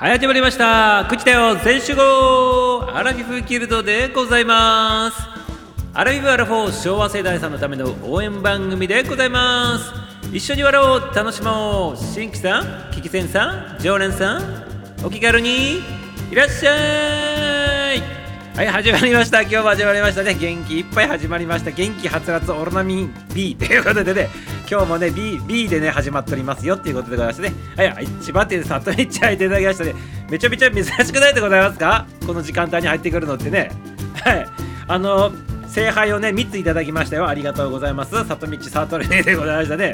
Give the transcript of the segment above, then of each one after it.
はい始まりました。口だよ全集合アラフィフギルドでございます。アラフィフアラフォー昭和世代さんのための応援番組でございます。一緒に笑おう。楽しもう。新規さんキキセンさん常連さんお気軽にいらっしゃい。はい始まりました。今日も始まりましたね。元気いっぱい始まりました。元気はつらつオロナミン B ということでね。今日もね B, B でね始まっておりますよっていうことでございましてね。はい一番手で里見ちゃいていただきましたねめちゃめちゃ珍しくないでございますか？この時間帯に入ってくるのってね。はい。あの聖杯をね3ついただきましたよ。ありがとうございます。里道里ねでございましたね。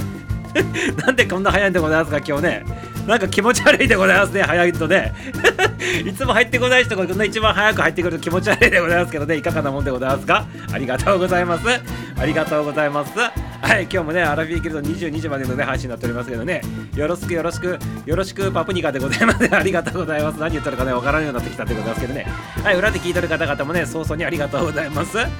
なんでこんな早いんでございますか今日ね。なんか気持ち悪いでございますね早いとね。いつも入ってこない人がこんな一番早く入ってくると気持ち悪いでございますけどね。いかがなもんでございますか？ありがとうございます。ありがとうございます。はい今日もねアラフィーギルド22時までのね配信になっておりますけどね。よろしくよろしくよろしくパプニカでございます。ありがとうございます。何言ってるかねわからんようになってきたでございますけどね。はい裏で聞いてる方々もね早々にありがとうございます。はい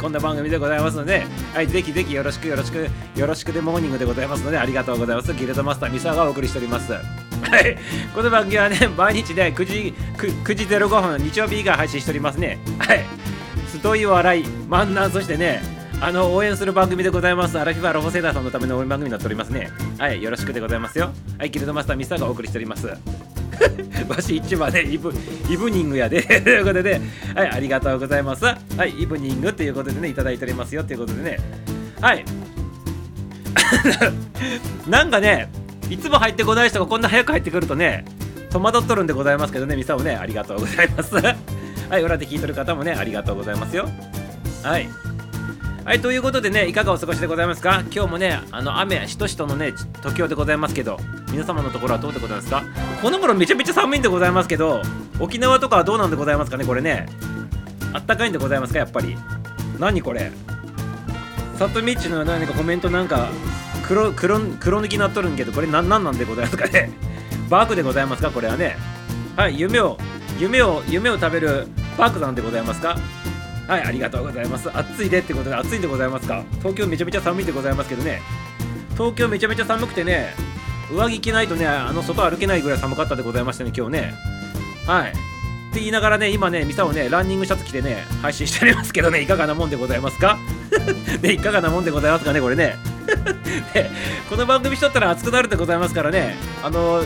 こんな番組でございますので。はいぜひぜひよろしくよろしくよろしくでモーニングでございますのでありがとうございます。ギルドマスターミサがお送りしております。はいこの番組はね毎日ね9時 9, 9時05分日曜日が配信しておりますね。はいストイ笑い万難そしてねあの応援する番組でございます。アラフィフアロフォセダーさんのための応援番組になっておりますね。はいよろしくでございますよ。はいギルドマスターミサがお送りしております。わし一番ねイブイブニングやで。ということで。はいありがとうございます。はいイブニングということでねいただいておりますよということでね。はい。なんかねいつも入ってこない人がこんな早く入ってくるとね戸惑っとるんでございますけどねミサをね。ありがとうございます。はい裏で聞いてる方もねありがとうございますよ。はい。はいということでねいかがお過ごしでございますか？今日もねあの雨しとしとのね時用でございますけど皆様のところはどうでございますか？この頃めちゃめちゃ寒いんでございますけど沖縄とかはどうなんでございますかねこれね。あったかいんでございますか？やっぱり。何これ？サトミッチの何かコメントなんか黒黒黒抜きになっとるんけどこれ何なんなんでございますかね？バークでございますか？これはね。はい夢を夢を夢を食べるバークなんでございますか？はいありがとうございます。暑いでってことで暑いんでございますか？東京めちゃめちゃ寒いんでございますけどね。東京めちゃめちゃ寒くてね上着着ないとねあの外歩けないぐらい寒かったでございましたね今日ね。はい。って言いながらね今ねミサをねランニングシャツ着てね配信しておりますけどねいかがなもんでございますか？ねいかがなもんでございますかねこれね。で この番組しとったら熱くなるでございますからね。あの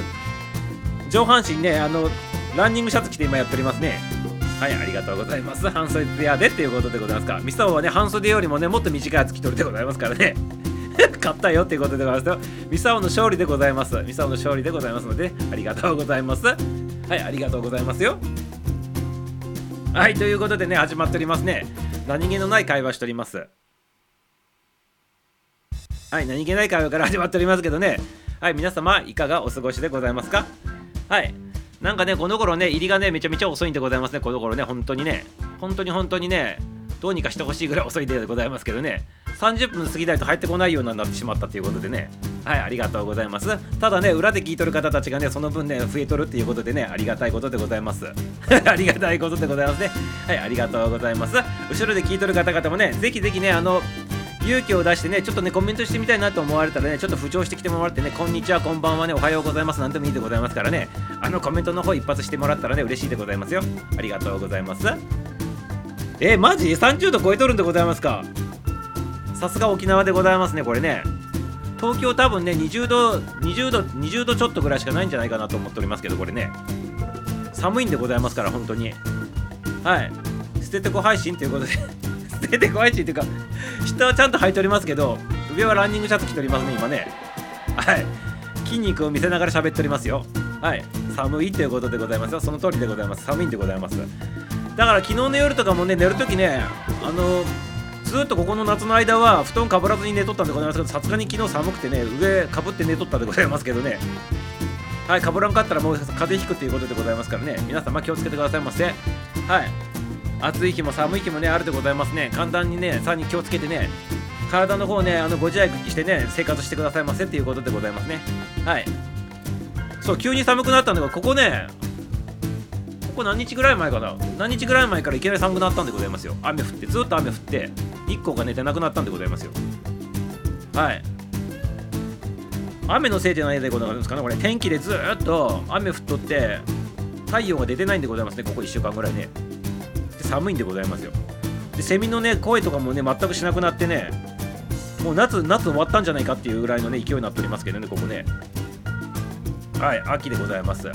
上半身ねあのランニングシャツ着て今やっておりますね。はいありがとうございます。半袖やでっていうことでございますかミサオはね半袖よりもねもっと短いやつ着とるでございますからね。買ったよっていうことでございますよ。ミサオの勝利でございます。ミサオの勝利でございますのでありがとうございます。はいありがとうございますよ。はいということでね始まっておりますね。何気のない会話しております。はい何気ない会話から始まっておりますけどね。はい皆様いかがお過ごしでございますか？はい。なんかねこの頃ね入りがねめちゃめちゃ遅いんでございますね。この頃ね本当にね。本当に本当にねどうにかしてほしいぐらい遅いでございますけどね。30分過ぎないと入ってこないようになってしまったということでね。はいありがとうございます。ただね裏で聞いとる方たちがねその分ね増えとるっていうことでねありがたいことでございます。ありがたいことでございますね。はいありがとうございます。後ろで聞いとる方々もねぜひぜひねあの勇気を出してねちょっとねコメントしてみたいなと思われたらねちょっと浮上してきてもらってねこんにちはこんばんはねおはようございますなんでもいいでございますからねあのコメントの方一発してもらったらね嬉しいでございますよ。ありがとうございます。えー、マジ？30度超えとるんでございますか？さすが沖縄でございますねこれね。東京多分ね20度20度20度ちょっとぐらいしかないんじゃないかなと思っておりますけどこれね。寒いんでございますから本当に。はい。捨ててこ配信ということで。捨ててこ配信というか下はちゃんと履いておりますけど上はランニングシャツ着ておりますね今ね。はい。筋肉を見せながら喋っておりますよ。はい。寒いということでございますよ。その通りでございます。寒いんでございます。だから昨日の夜とかもね寝るときねあのずっとここの夏の間は布団かぶらずに寝とったんでございますけどさすがに昨日寒くてね上かぶって寝とったでございますけどね。はいかぶらんかったらもう風邪ひくということでございますからね。皆様気をつけてくださいませ。はい。暑い日も寒い日もねあるでございますね。寒暖にねさらに気をつけてね体の方ねあのご自愛してね生活してくださいませっていうことでございますね。はい。そう急に寒くなったんだけどここねここ何日ぐらい前かな？何日ぐらい前からいきなり寒くなったんでございますよ。雨降ってずっと雨降って日光が寝てなくなったんでございますよ。はい。雨のせいじゃないでございますかねこれ。天気でずっと雨降っとって太陽が出てないんでございますねここ1週間ぐらいね。で寒いんでございますよ。でセミのね声とかもね全くしなくなってねもう夏夏終わったんじゃないかっていうぐらいのね勢いになっておりますけどねここね。はい秋でございます。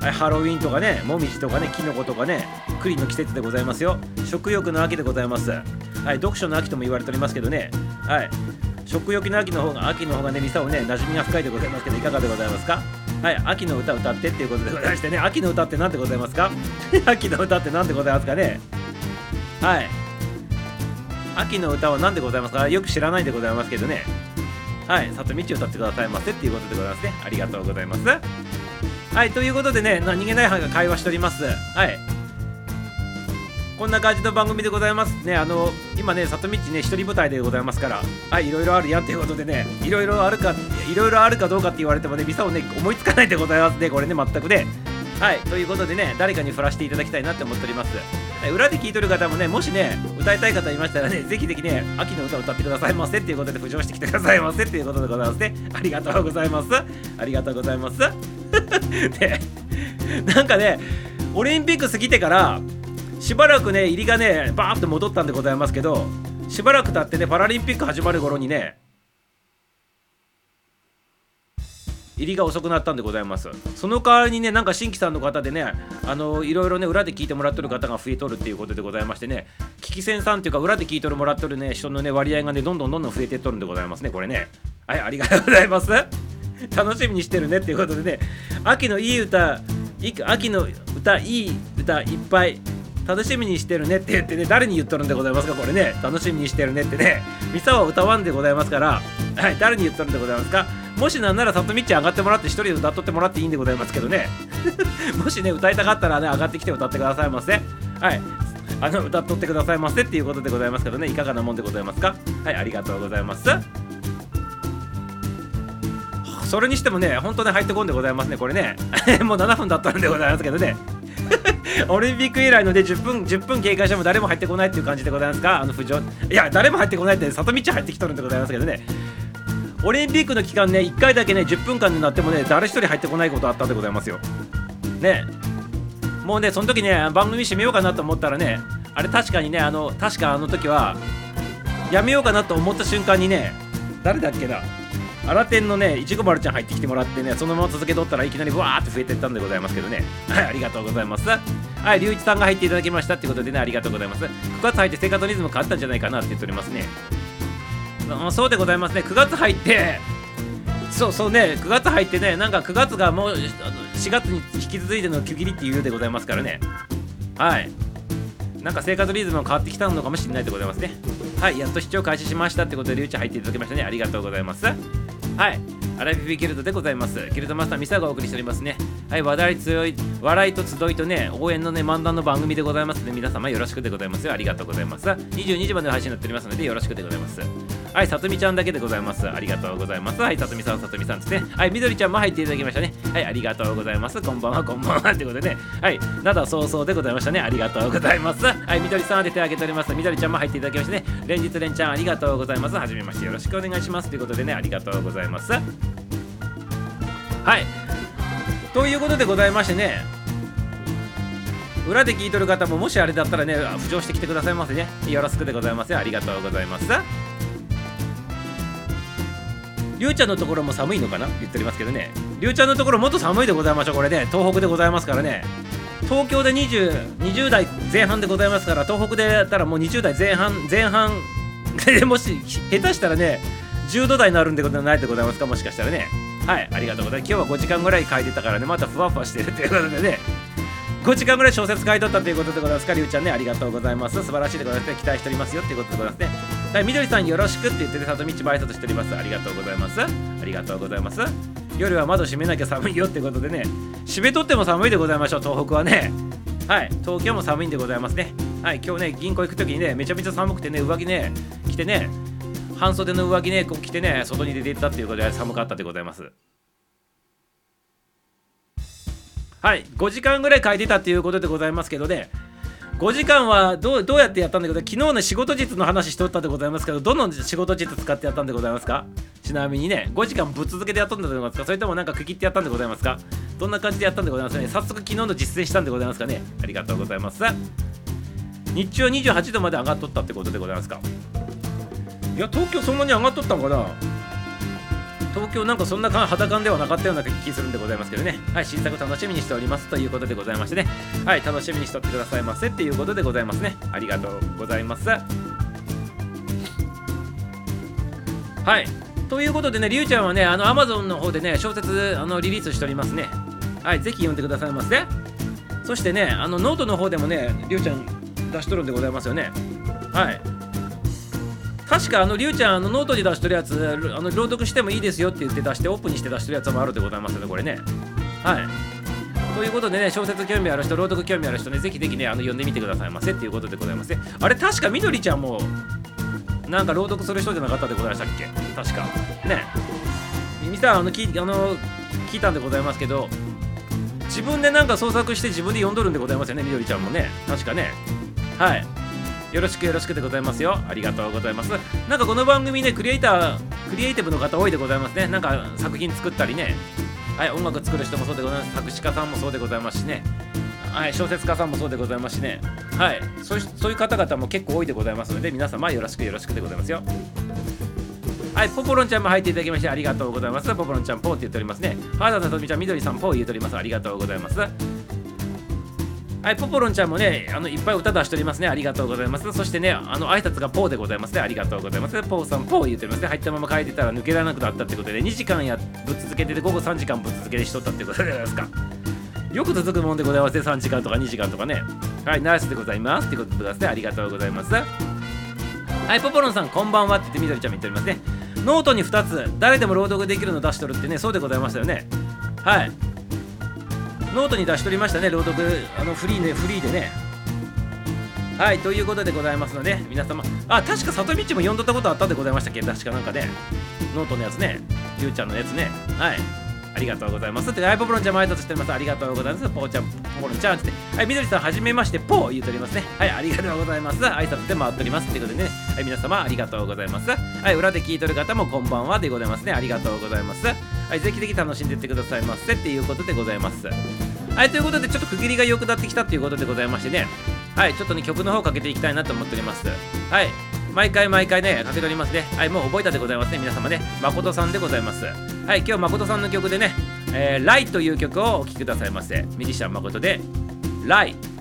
ハロウィンとかねもみじとかねキノコとかね栗の季節でございますよ。食欲の秋でございます。はい読書の秋とも言われておりますけどね。はい食欲の秋の方が秋の方がねミサをね馴染みが深いでございますけどいかがでございますか？はい秋の歌歌ってっていうことでございましてね秋の歌って何でございますか？秋の歌って何でございますかね？はい。秋の歌は何でございますか？よく知らないでございますけどね。はい里道歌ってくださいませっていうことでございますね。ありがとうございます。はいということでね何気ない範囲が会話しております。はい。こんな感じの番組でございますね。あの、今ね、里道ね、一人舞台でございますから、はい、いろいろあるやんということでね、いろいろあるか、いろいろあるかどうかって言われてもね、ビザをね、思いつかないでございますね、これね、全くね。はい、ということでね、誰かに振らせていただきたいなって思っております。裏で聴いとる方もね、もしね、歌いたい方いましたらね、ぜひぜひね、秋の歌を歌ってくださいませっていうことで浮上してきてくださいませっていうことでございますね。ありがとうございます。ありがとうございます。で なんかね、オリンピック過ぎてから、しばらくね入りがねバーッと戻ったんでございますけどしばらく経ってねパラリンピック始まる頃にね入りが遅くなったんでございます。その代わりにねなんか新規さんの方でねあのいろいろね裏で聞いてもらってる方が増えとるっていうことでございましてね聞き戦さんっていうか裏で聞いてもらってるね人のね割合がねどんどんどんどん増えてっとるんでございますねこれね。はいありがとうございます。楽しみにしてるねっていうことでね秋のいい歌秋の歌いい歌いっぱい楽しみにしてるねって言ってね誰に言っとるんでございますかこれね。楽しみにしてるねってね。ミサは歌わんでございますから。はい誰に言っとるんでございますか。もしなんなら里道上がってもらって一人で歌っとってもらっていいんでございますけどね。もしね歌いたかったらね上がってきて歌ってくださいませはい。あの歌っとってくださいませっていうことでございますけどね。いかがなもんでございますか？はいありがとうございます。それにしてもね本当ね入ってこんでございますねこれね。もう7分だったんでございますけどね。オリンピック以来ので10分10分経過しても誰も入ってこないっていう感じでございますかあの浮上いや誰も入ってこないって里道入ってきとるんでございますけどね。オリンピックの期間ね1回だけね10分間になってもね誰一人入ってこないことあったんでございますよ。ね。もうねその時ね番組締めようかなと思ったらねあれ確かにねあの確かあの時はやめようかなと思った瞬間にね誰だっけな？新天のねいちご丸ちゃん入ってきてもらってねそのまま続けとったらいきなりわーって増えてったんでございますけどね。はいありがとうございます。はい龍一さんが入っていただきましたってことでねありがとうございます。9月入って生活リズム変わったんじゃないかなって言っておりますね。そうでございますね。9月入ってそうそうね。9月入ってねなんか9月がもう4月に引き続いての区切りっていうようでございますからね。はい。なんか生活リズムが変わってきたのかもしれないでございますね。はいやっと視聴開始しましたってことでリュウちゃん入っていただきましたね。ありがとうございます。はい。アラビビキルドでございます。キルトマスターミサがお送りしておりますね。はい話題強い笑いと集いとね応援のね漫談の番組でございますので皆様よろしくでございますよ。ありがとうございます。22時までの配信になっておりますのでよろしくでございます。はい、さとみちゃんだけでございます。ありがとうございます。はい、さとみさん、さとみさんですね。はい、みどりちゃんも入っていただきましたね。はい、ありがとうございます。こんばんは、こんばんは。ということでね、はい、なだそうそうでございましたね。ありがとうございます。はい、みどりさんで手を挙げております。みどりちゃんも入っていただきましたね。連日連ちゃん、ありがとうございます。はじめまして、よろしくお願いします。ということでね、ありがとうございます。はい。ということでございましてね、裏で聞いとる方ももしあれだったらね、浮上してきてくださいませね。よろしくでございます。ありがとうございます。りゅうちゃんのところも寒いのかな？言っておりますけどね。りゅうちゃんのところもっと寒いでございましょう。これね、東北でございますからね。東京で20、20代前半でございますから、東北でやったらもう20代前半、前半 もし下手したらね、10度台になるんでことないでございますか、もしかしたらね。はい、ありがとうございます。今日は5時間ぐらい書いてたからね、またふわふわしてるということでね。5時間ぐらい小説書いとったということでございますか、りゅうちゃんね、ありがとうございます。素晴らしいでございます。期待しておりますよということでございますね。はい、みどりさんよろしくって言ってね、里道も挨拶しております。ありがとうございます。ありがとうございます。夜は窓閉めなきゃ寒いよってことでね、閉めとっても寒いでございましょう、東北はね。はい、東京も寒いんでございますね。はい、今日ね、銀行行くときにね、めちゃめちゃ寒くてね、上着ね、着てね、半袖の上着ね、こう着てね、外に出て行ったっていうことで寒かったでございます。はい、5時間ぐらい書いてたっていうことでございますけどね、5時間はどうどうやってやったんだけど、昨日ね、仕事術の話しとったでございますけど、どの仕事術使ってやったんでございますか？ちなみにね5時間ぶっ続けてやったんでございますか？それともなんか区切ってやったんでございますか？どんな感じでやったんでございますかね？早速昨日の実践したんでございますかね？ありがとうございます。日中は28度まで上がっとったってことでございますか？いや東京そんなに上がっとったんかな？東京なんかそんな肌感ではなかったような気するんでございますけどね。はい新作楽しみにしております。ということでございましてね。はい楽しみにしとってくださいませっていうことでございますね。ありがとうございます。はい。ということでねりゅうちゃんはねあの Amazon の方でね小説あのリリースしておりますね。はいぜひ読んでくださいませ。そしてねあのノートの方でもねりゅうちゃん出しとるんでございますよね。はい。確かあのりゅうちゃんあのノートに出しとるやつあの朗読してもいいですよって言って出してオープンにして出してるやつもあるでございますよね。これねはい。ということでね小説興味ある人朗読興味ある人ねぜひぜひねあの読んでみてくださいませっていうことでございますねあれ確かみどりちゃんもなんか朗読する人じゃなかったでございましたっけ？確か。ね。みさんあの聞あの聞いたんでございますけど自分でなんか創作して自分で読んどるんでございますよねみどりちゃんもね。確かね。はい。よろしくよろしくでございますよありがとうございますなんかこの番組ねクリエイタークリエイティブの方多いでございますねなんか作品作ったりねはい音楽作る人もそうでございます作詞家さんもそうでございますしねはい小説家さんもそうでございますしねはいそういう方々も結構多いでございますので皆様よろしくよろしくでございますよはい、ポポロンちゃんも入っていただきましてありがとうございます。ポポロンちゃん、ポーって言っておりますね。原田さとみちゃん、みどりさん、ポー言っております。ありがとうございます。はい、ポポロンちゃんもね、あのいっぱい歌出しておりますね。ありがとうございます。そしてね、あの挨拶がポーでございますね。ありがとうございます。ポーさん、ポー言っておりますね。入ったまま書いてたら抜けられなくなったってことで、2時間やぶっ続けてて、午後3時間ぶっ続けてしとったってことじゃないですか。よく続くもんでございますね。3時間とか2時間とかね。はい、ナイスでございます。ってことでございますね。ありがとうございます。はい、ポポロンさん、こんばんはって言ってみどりちゃんも言っておりますね。ノートに2つ誰でも朗読できるの出しとるってねそうでございましたよねはいノートに出しとりましたね。朗読あのフリーでフリーでね。はいということでございますので皆様。あ確か里道も読んどったことあったんでございましたっけ？確かなんかね。ノートのやつね。ゆうちゃんのやつね。はい。ありがとうございます。って、はい、ポポロンちゃんも挨拶してます。ありがとうございます。ポーちゃん、ポポロンちゃんって。はい、みどりさん、はじめまして、ポー言うておりますね。はい、ありがとうございます。挨拶で回っております。ということでね、はい、皆様、ありがとうございます。はい、裏で聞いてる方もこんばんはでございますね。ありがとうございます。はい、ぜひぜひ楽しんでいってくださいませっていうことでございます。はい、ということで、ちょっと区切りが良くなってきたということでございましてね、はい、ちょっとね、曲の方かけていきたいなと思っております。はい、毎回毎回ね、かけておりますね。はい、もう覚えたでございますね、皆様ね。誠さんでございます。はい、今日誠さんの曲でね、えー、ライという曲をお聴きくださいませ。ミュージシャン誠で、ライ。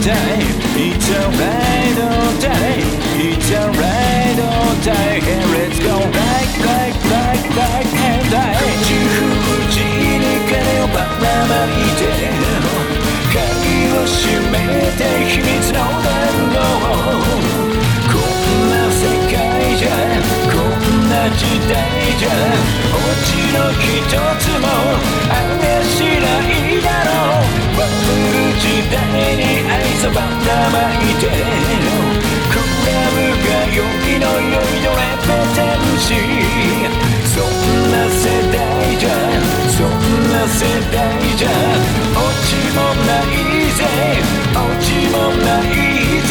いつまで秘密の音時代じゃ落ちの一つもあれしないだろうバブル時代に愛想ばたまいてクラブが良きの酔いのエペテンシそんな世代じゃそんな世代じゃ落ちもないぜ落ちもないぜ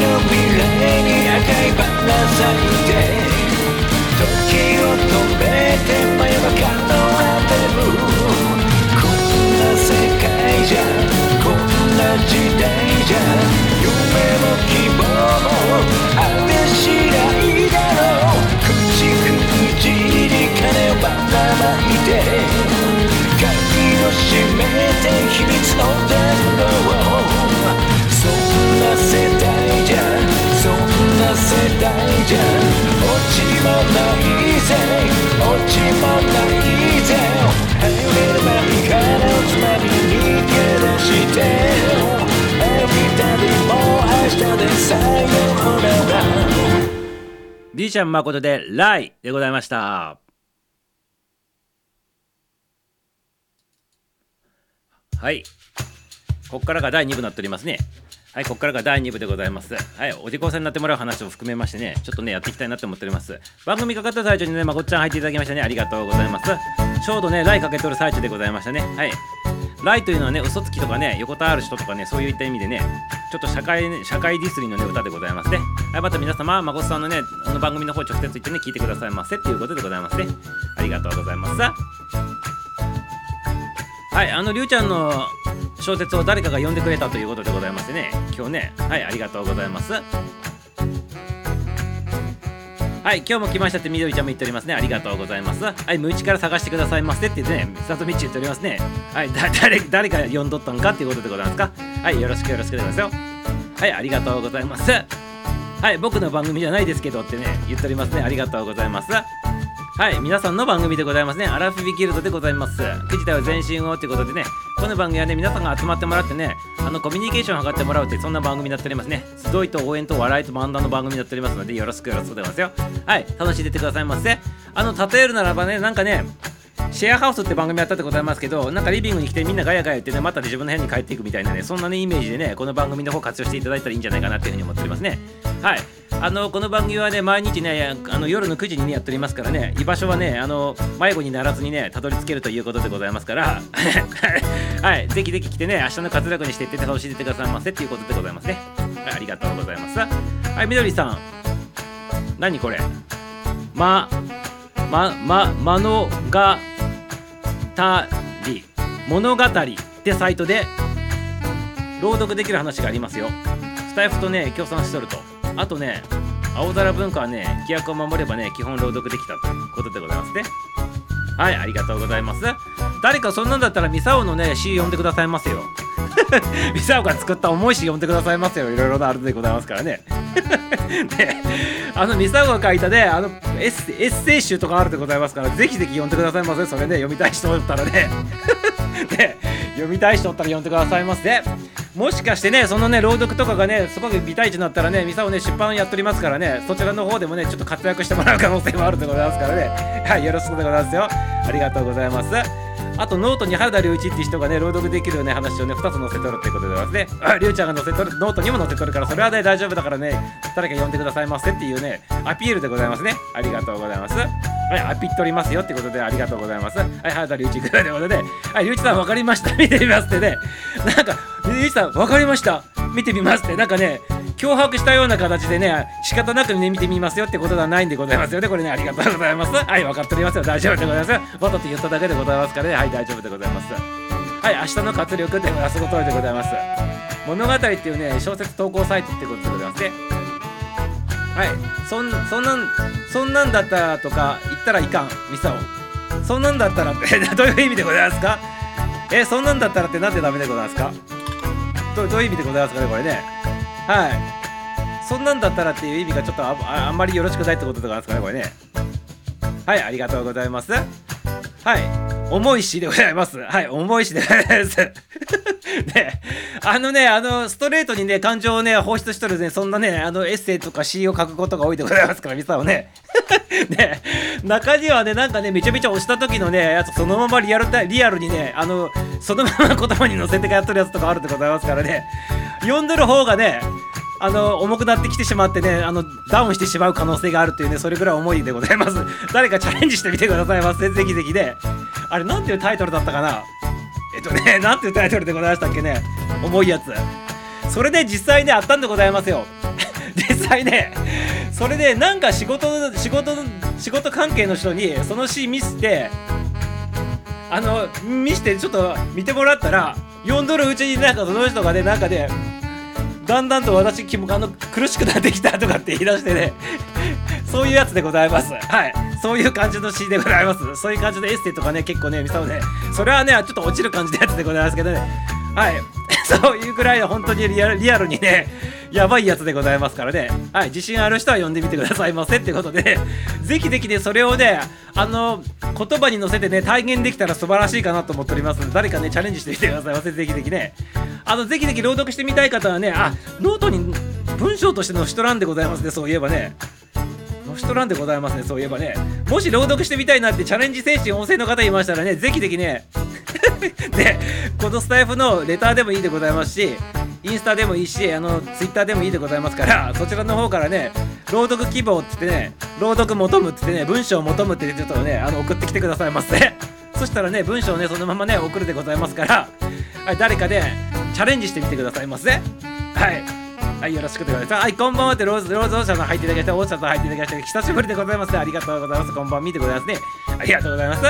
の未来に赤い花咲いて時を止めちゃん誠でライでございました。はい。ここからが第2部になっておりますね。はい、ここからが第2部でございます。はい、お利口さんになってもらう話を含めましてね、ちょっとね、やっていきたいなと思っております。番組かかった最中にね、まこっちゃん入っていただきましたね、ありがとうございます。ちょうどね、ライかけとる最中でございましたね。はい。ライというのはね、嘘つきとかね、横たわる人とかね、そういった意味でね、ちょっと社会、社会ディスリーのね、歌でございますね。はい、また皆様、まこさんのね、あの番組の方直接行ってね、聞いてくださいませっていうことでございますね。ありがとうございます。はい、あの、りゅうちゃんの小説を誰かが読んでくれたということでございましてね。今日ねはいありがとうございます。はい今日も来ましたってみどりちゃんも言っておりますね。ありがとうございます。はい無一から探してくださいませってね里道言っておりますね。はい 誰誰が読んどったんかっていうことでございますか。はいよろしくよろしくでございますよ。はいありがとうございます。はい僕の番組じゃないですけどってね言っておりますね。ありがとうございます。はい、皆さんの番組でございますね。アラフィビギルドでございます。9時台は全身をということでね、この番組はね、皆さんが集まってもらってね、あのコミュニケーションを図ってもらうという、そんな番組になっておりますね。集いと応援と笑いと漫談の番組になっておりますので、よろしくよろしくお願いしますよ。はい、楽しんでてくださいませ。あの、例えるならばね、なんかね、シェアハウスって番組やったってございますけど、なんかリビングに来てみんなガヤガヤ言ってね、またで自分の部屋に帰っていくみたいなね、そんなね、イメージでね、この番組の方活用していただいたらいいんじゃないかなっていうふうに思っておりますね。はい。あのこの番組はね毎日ねあの夜の9時にねやっておりますからね居場所はねあの迷子にならずにねたどり着けるということでございますから。はい。ぜひぜひ来てね明日の活躍にしていって楽しんでてくださいませっていうことでございますね、はい、ありがとうございます。はいみどりさん。何これ？ままままのがたり物語ってサイトで朗読できる話がありますよ。スタイフとね協賛しとると。あとね青空文化はね規約を守ればね基本朗読できたと。いうことでございますね。はいありがとうございます。誰かそんなんだったらミサオのね詩読んでくださいますよ。ミサオが作った重い詩読んでくださいますよ。いろいろなあるでございますからね。で あのミサオが書いたねあのエッエッセイ集とかあるでございますからぜひぜひ読んでくださいませそれね読みたい人だったらね。で 読みたい人だったら読んでくださいませもしかしてねそのね朗読とかがねすごく美体値になったらねミサオね出版やっておりますからねそちらの方でもねちょっと活躍してもらう可能性もあるでございますからね。はいよろしくでございますよ。ありがとうございます。あとノートに原田隆一っていう人がね朗読できるよね話をね2つ載せとるってことでございますねありゅうちゃんが載せとるノートにも載せとるからそれはね大丈夫だからね誰か呼んでくださいませっていうねアピールでございますねありがとうございますはい、アピっとりますよってことでありがとうございます。はい、原田隆一くらいということで、はい、隆一さん分かりました。見てみますってね。なんか、隆一さん分かりました。見てみますって。なんかね脅迫したような形でね仕方なくね見てみますよってことではないんでございますよね。これねありがとうございます。はい分かっておりますよ。大丈夫でございますよ。わざと言っただけでございます。からねはい大丈夫でございます。はい明日の活力ってあその通りでございます。物語っていうね小説投稿サイトってことでございますね。はいそんそんなんそんなんだったらとか言ったらいかん。ミサオ。そんなんだったらって どういう意味でございますか？えそんなんだったらってなんでダメでございますか？どういう意味でございますかねこれね。はい。そんなんだったらっていう意味がちょっとああんまりよろしくないってことでございますかねこれね。はいありがとうございます。はい。重い詩でございます。はい重い詩でございます。ねあのねあのストレートにね感情をね放出しとるねそんなねあのエッセイとか詩を書くことが多いでございますからミサをね。ね中にはねなんかねめちゃめちゃ押した時のねやつそのままリアルタリアルにねあのそのまま言葉に載せてやっとるやつとかあるでございますからね。読んでる方がねあの重くなってきてしまってねあのダウンしてしまう可能性があるというねそれぐらい重いでございます。誰かチャレンジしてみてくださいませぜひぜひね。あれなんていうタイトルだったかな？えっとね なんていうタイトルでございましたっけね？重いやつ。それで実際ねあったんでございますよ。実際ねそれでなんか仕事仕事仕事関係の人にそのシーン見せてあの見してちょっと見てもらったら読んどるうちになんかその人がねなんかねだんだんと私気もあの苦しくなってきたとかって言い出してね。そういうやつでございます。はい。そういう感じの詩でございます。そういう感じのエッセイとかね結構ね見そうねそれはねちょっと落ちる感じのやつでございますけどね。はい。そういうくらい本当にリアルにねやばいやつでございますからね。はい、自信ある人は読んでみてくださいませってことで、ぜひぜひね、それをね、あの、言葉に乗せてね、体現できたら素晴らしいかなと思っておりますので、誰かね、チャレンジしてみてくださいませ。ぜひぜひね。あの、ぜひぜひ朗読してみたい方はね、あ、ノートに文章としてのしとらんでございますね、そういえばね。しとらんでございますねそういえばね。もし朗読してみたいなってチャレンジ精神旺盛の方いましたらねぜひぜひね。で このスタイフのレターでもいいでございますしインスタでもいいしあのツイッターでもいいでございますからそちらの方からね朗読希望って言ってね朗読求むって言ってね文章を求むって言ってとねあの送ってきてくださいませ。そしたらね文章をねそのままね送るでございますからはい誰かでチャレンジしてみてくださいませ。はい。はい、よろしくお願いします。はい、こんばんはってローズ、ローズオーシャンさん入っていただきました。オーシャンさん入っていただきました。久しぶりでございます、ありがとうございます。こんばんみでございますね。ありがとうございます。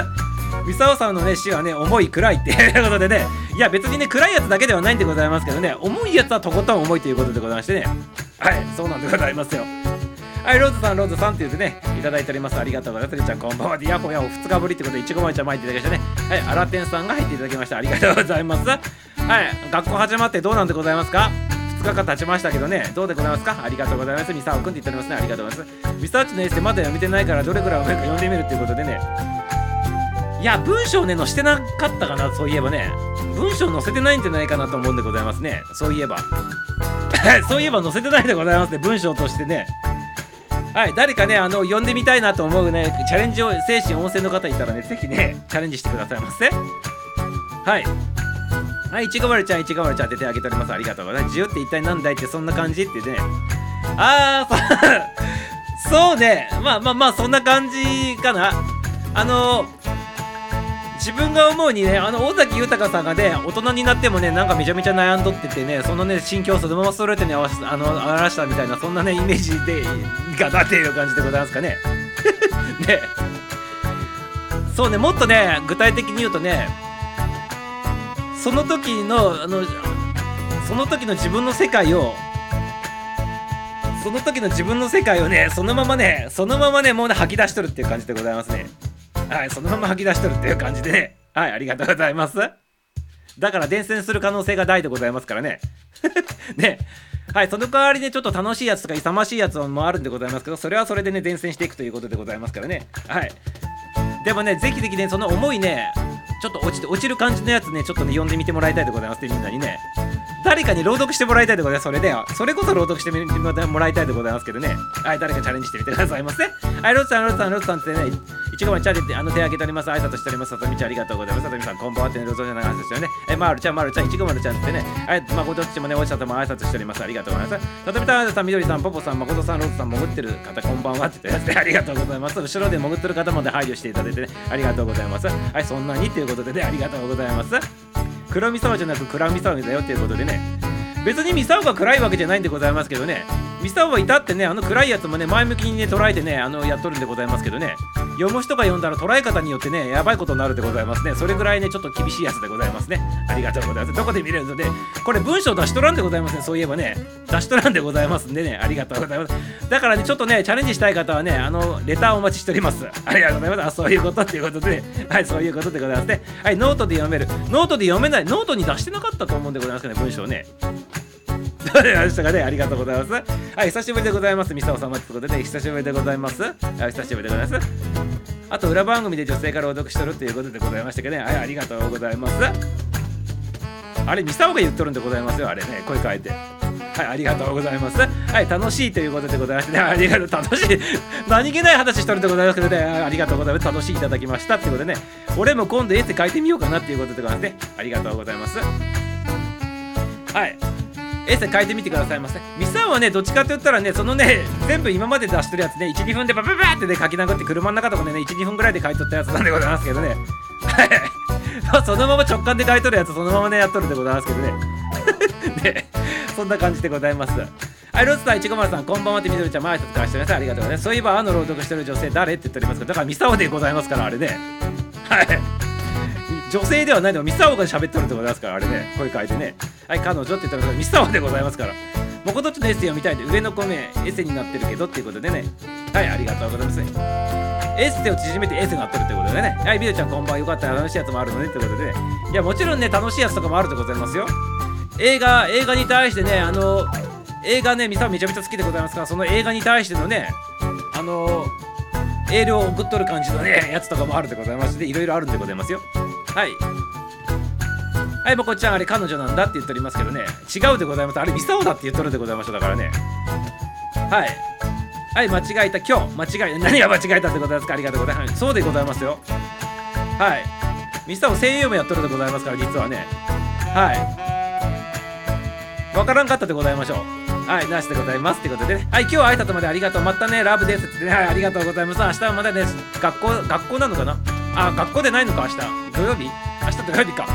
ミサオさんのね、詩はね、重い、暗いって いうことでね、いや、別にね、暗いやつだけではないんでございますけどね、重いやつはとことん重いということでございましてね、はい、そうなんでございますよ。はい、ローズさん、ローズさんって言ってね、いただいております。ありがとうございます。りちゃん、こんばんは。ヤホヤホ2日ぶりってことで、いちごまいちゃん巻いていただきましたね。はい、アラテンさんが入っていただきました。ありがとうございます。はい、学校始まってどうなんでございますか？2日間経ちましたけどね、どうでございますか？ありがとうございます。ミサオくんって言っておりますね。ありがとうございます。ミサーチのエッセイまだ読めてないから、どれくらい上か読んでみるっていうことでね。いや、文章ね、載してなかったかな、そういえばね。文章載せてないんじゃないかなと思うんでございますね。そういえば。そういえば載せてないでございますね、文章としてね。はい、誰かね、あの、読んでみたいなと思うね、チャレンジを、精神旺盛の方いたらね、ぜひね、チャレンジしてくださいませ。はい。はい、いちごまるちゃん、いちごまるちゃんって手挙げております。ありがとうございます。自由って一体何だいってそんな感じってね。あー、そうね。まあまあまあ、そんな感じかな。あの自分が思うにね、あの、尾崎豊さんがね、大人になってもね、なんかめちゃめちゃ悩んどっててね、そのね、心境をそのままストレートに合わせあの、表したみたいな、そんなね、イメージで、がなっていう感じでございますかね。ね。そうね、もっとね、具体的に言うとね、その時のあのその時の自分の世界をその時の自分の世界をねそのままねそのままねもうね吐き出しとるっていう感じでございますね。はいそのまま吐き出しとるっていう感じでね。はいありがとうございます。だから伝染する可能性が大でございますからね。ね。はいその代わりねちょっと楽しいやつとか勇ましいやつもあるんでございますけどそれはそれでね伝染していくということでございますからね。はい。でもねぜひぜひねその思いねちょっと落ちて落ちる感じのやつねちょっとね読んでみてもらいたいでございますねみんなにね。誰かに朗読してもらいたいでございますそれでそれこそ朗読してもらいたいでございますけどね。はい誰かチャレンジしてみてくださいませ。はいロッツさんロッツさんロッツさんってねちごまチャレンジあの手挙げております。挨拶しております。さとみちゃんありがとうございます。さとみさんこんばんはってねロゾじゃない挨拶してよねえまるちゃんまるちゃんいちごまるちゃんってねはいまこどっちもねおしゃとも挨拶しております。ありがとうございます。さとみさんさんみどりさんぽぽさんまことさんロッツさん潜ってる方こんばんはって言ってありがとうございます。後ろで潜ってる方まで配慮していただいてねありがとうございます。はいそんなにということでねありがとうございます。黒みそじゃなく暗みそだよということでね別にミサオが暗いわけじゃないんでございますけどね。ミサオはいたってねあの暗いやつもね前向きにね捉えてねあのやっとるんでございますけどね。読む人が読んだら捉え方によってねやばいことになるでございますね。それぐらいねちょっと厳しいやつでございますね。ありがとうございます。どこで見れるのでこれ文章出しとらんでございますねそういえばね出しとらんでございますんでね。ありがとうございます。だからねちょっとねチャレンジしたい方はねあのレターお待ちしております。ありがとうございます。あそういうことっていうことで、ね、はいそういうことでございますね。はいノートで読める。ノートで読めない。ノートに出してなかったと思うんでございますけどね文章ね。どうでしたかねありがとうございます。はい、久しぶりでございます。ミサオ様ということで、ね、久しぶりでございます。はい、久しぶりでございます。あと、裏番組で女性から朗読しとるということでございましたけどね、はい、ありがとうございます。あれ、ミサオが言っとるんでございますよ、あれね、声変えて。はい、ありがとうございます。はい、楽しいということでございましてね、ありがとう、楽しい。何気ない話しとるでございますけどね、ありがとうございます。楽しいいただきましたっていうことでね、俺も今度絵って書いてみようかなっていうことでございますね。ありがとうございます。はい。エッセイ書いてみてくださいませ。ミサンはね、どっちかって言ったらね、そのね、全部今まで出してるやつね、1、2分でバババってね、書き殴って車の中とかでね、1、2分ぐらいで書いとったやつなんでございますけどね。はい。そのまま直感で書いとるやつ、そのままね、やっとるでございますけどね。ね、そんな感じでございます。はい、ロスター150さん、こんばんはってみどりちゃん、前挨拶返してください。ありがとうございます。そういえば、あの朗読してる女性誰って言っておりますけど、だからミサオでございますから、あれね。はい。女性ではないでもミサオが喋ってるってことですからあれね声変えてね。はい彼女って言ったらミサオでございますから。もことっちのエッセイを見たいんで上の子ねエッセイになってるけどっていうことでね。はいありがとうございます。エッセイを縮めてエッセイになってるってことでね。はいビデオちゃんこんばんはよかった。ら楽しいやつもあるのねってことでね。いやもちろんね楽しいやつとかもあるでございますよ。映画映画に対してねあの映画ねミサオめちゃめちゃ好きでございますからその映画に対してのねあのエールを送っとる感じのねやつとかもあるでございましていろいろあるんでございますよ。はい。はいもこちゃんあれ彼女なんだって言っておりますけどね。違うでございます。あれミサオだって言っとるでございましただからね。はい。はい間違えた。今日間違え何が間違えたってことですか？ありがとうございます。そうでございますよ。はい。ミスターも声優もやっとるでございますから実はね。はい。わからんかったでございましょう。はい、なしでございます。ということでね。はい、今日は挨拶までありがとう。またね、ラブですってね。はい、ありがとうございます。明日はまたね、学校、学校なのかな？あ、学校でないのか、明日。土曜日？明日土曜日か。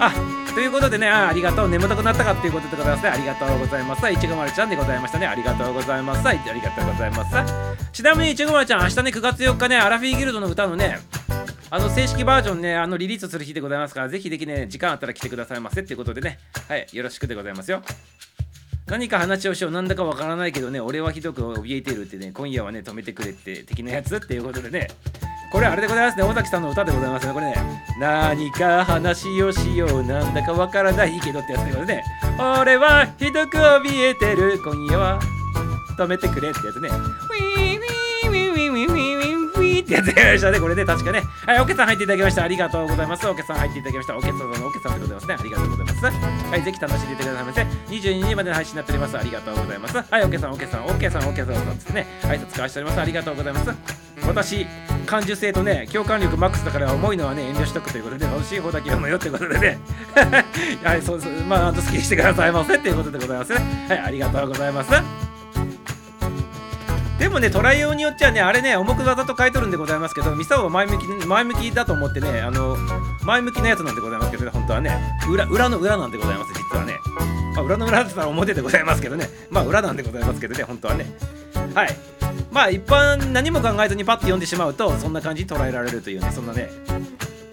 あ、ということでね、あありがとう。眠たくなったかっていうことでございますね。ありがとうございます。いちごまるちゃんでございましたね。ありがとうございます。ありがとうございます。ちなみにいちごまるちゃん、明日ね、9月4日ね、アラフィーギルドの歌のね、あの正式バージョンね、あのリリースする日でございますから、ぜひぜひね、時間あったら来てくださいませっていうことでね、はい、よろしくでございますよ。何か話をしよう、なんだかわからないけどね、俺はひどく怯えてるってね、今夜はね、止めてくれって的なやつっていうことでね、これあれでございますね、尾崎さんの歌でございますね、これね、何か話をしよう、なんだかわからないけどってやつでございますね、俺はひどく怯えてる、今夜は止めてくれってやつね、ウィーウィーってやつやりましたね。これね、確かね。はい、オケさん入っていただきました。ありがとうございます。オケさん入っていただきました。オケさんのオケさんでございますね。ありがとうございます。はい、ぜひ楽しんでいてくださいませ。22時までの配信になっております。ありがとうございます。はい、オケさん、オケさん、オケさん、オケさん、オケさんですね。挨拶交わしております。ありがとうございます。私、感受性とね、共感力マックスだから重いのはね、遠慮しとくということで、欲しい方だけ読むよってことでね。はい、そうそう、まあ、あと好きにしてくださいませっていうことでございますね。はい、ありがとうございます。でもね、トライ用によっちゃね、あれね、重く技と書いとるんでございますけど、ミサオは前向き前向きだと思ってね、あの、前向きなやつなんでございますけどね、本当はね、裏裏の裏なんでございます、実はね。まあ、裏の裏って言ったら表でございますけどね、まあ、裏なんでございますけどね、本当はね。はい。まあ、一般何も考えずにパッと読んでしまうと、そんな感じに捉えられるというね、そんなね、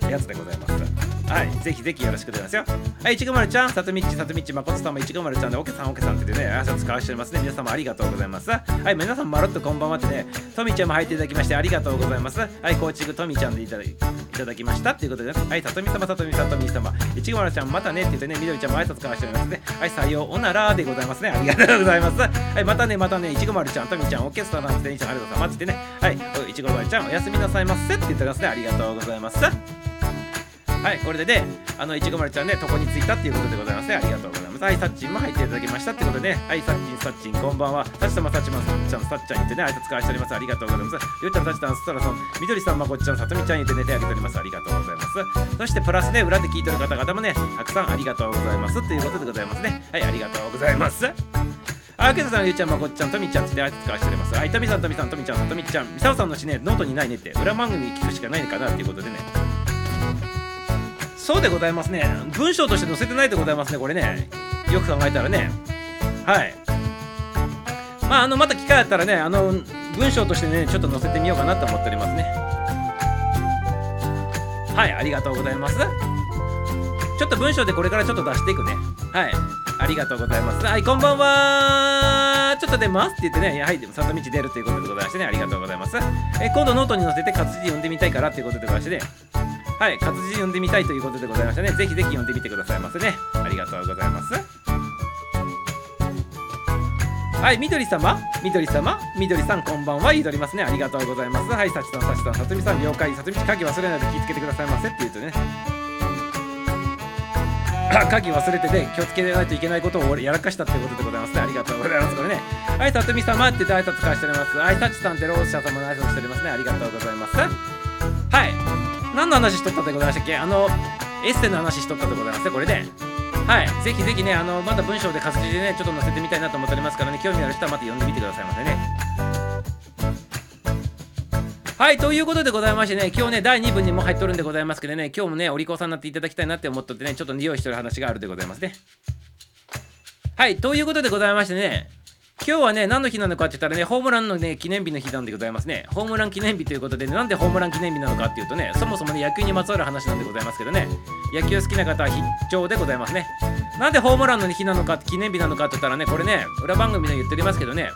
やつでございます。はい、ぜひぜひよろしくお願いしますよ。はい、いちごまるちゃん、さとみっち、さとみっち、まことさんもいちごまるちゃんで、おけさん、おけさんってね、挨拶交わしておりますね。皆様ありがとうございます。はい、皆さんまるっとこんばんはってね、とみちゃんも入っていただきましてありがとうございます。はい、コーチングとみちゃんでいただいただきましたっていうことで、ね、はい、さとみ様、さとみさとみ様、いちごまるちゃん、またねって言ってね、みどりちゃんも挨拶交わしておりますね。はい、さようならでございますね。ありがとうございます。はい、またね、またね、いちごまるちゃん、とみちゃん、おけさんなんてね、いちごまるさん、まってね、はい、いちごまるちゃん、おやすみなさいませって言ってますね。ありがとうございます。はいこれでねあのいちごまるちゃんね床に着いたっていうことでございますね。ありがとうございます。はいさっちんも入っていただきましたってことでね。はいさっちんさっちんこんばんは。さっち様さちまさっちゃんさっちゃん言ってね挨拶交わしておりますありがとうございますようちゃんさっちゃんそらさんみどりさんまこっちゃんさとみちゃん言ってね手あげておりますありがとうございますそしてプラスね裏で聞いてる方々もねたくさんありがとうございますということでございますねはいありがとうございますあけささん、ゆうちゃん、まこっちゃん、とみちゃん、つって挨拶交わしております。はい、とみさん、とみさん、とみちゃん、とみちゃん、みさおさんのしね、ノートにないねって、裏番組聞くしかないのかなっていうことでね、そうでございますね。文章として載せてないでございますねこれね。よく考えたらね。はい。まああのまた機会あったらねあの文章としてねちょっと載せてみようかなと思っておりますね。はいありがとうございます。ちょっと文章でこれからちょっと出していくね。はい。ありがとうございます。はいこんばんは。ちょっと出ますって言ってねやはい里道出るということでございましてねありがとうございます。え今度ノートに載せて活字読んでみたいからっていうことでございましてね。はい、活字読んでみたいということでございましたね。ぜひぜひ読んでみてくださいませね。ありがとうございます。はい、みどり様、みどり様、みどりさん、こんばんは。言いとりますね。ありがとうございます。はい、さちさん、さちさん、さつみさん、了解。さつみ鍵忘れないで気をつけてくださいませって言うとね。鍵忘れてね、気をつけないといけないことを俺やらかしたってことでございますね。ありがとうございます。これね。はい、さつみ様って言って挨拶返しております。はい、さちさんってローシャー様の挨拶しておりますね。ありがとうございます。はい。何の話しとったでございましたっけ？あのエッセイの話しとったでございますねこれね。はい。ぜひぜひねあのまだ文章で活字でねちょっと載せてみたいなと思っておりますからね興味ある人はまた読んでみてくださいませね。はいということでございましてね今日ね第2部にも入っとるんでございますけどね今日もねお利口さんになっていただきたいなって思っとってねちょっと匂いしてる話があるでございますね。はいということでございましてね今日はね、何の日なのかって言ったらね、ホームランのね、記念日の日なんでございますね。ホームラン記念日ということで、ね、なんでホームラン記念日なのかっていうとね、そもそもね、野球にまつわる話なんでございますけどね、野球好きな方は必聴でございますね。なんでホームランの日なのか、記念日なのかって言ったらね、これね、裏番組で言っておりますけどね、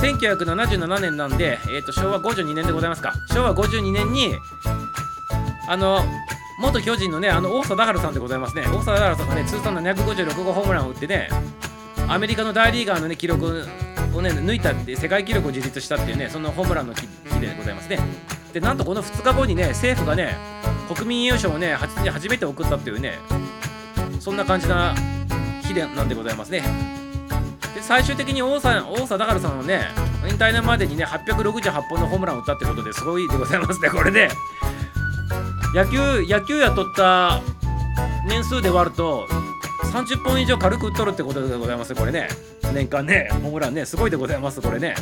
1977年なんで、えー、と昭和52年でございますか。昭和52年に、あの、元巨人のね、あの大貞治さんでございますね。大貞治さんがね、通算756号ホームランを打ってね、アメリカの大リーガーの、ね、記録を、ね、抜いたって世界記録を樹立したっていうねそのホームランの日でございますね。でなんとこの2日後にね政府がね国民栄誉賞をね初めて送ったっていうねそんな感じな日でなんでございますね。で最終的に王さん王貞治さんはね引退のまでにね868本のホームランを打ったってことですごいでございますねこれね。野球野球やとった年数で割ると30本以上軽く打っとるってことでございますこれね。年間ねホームランねすごいでございますこれね。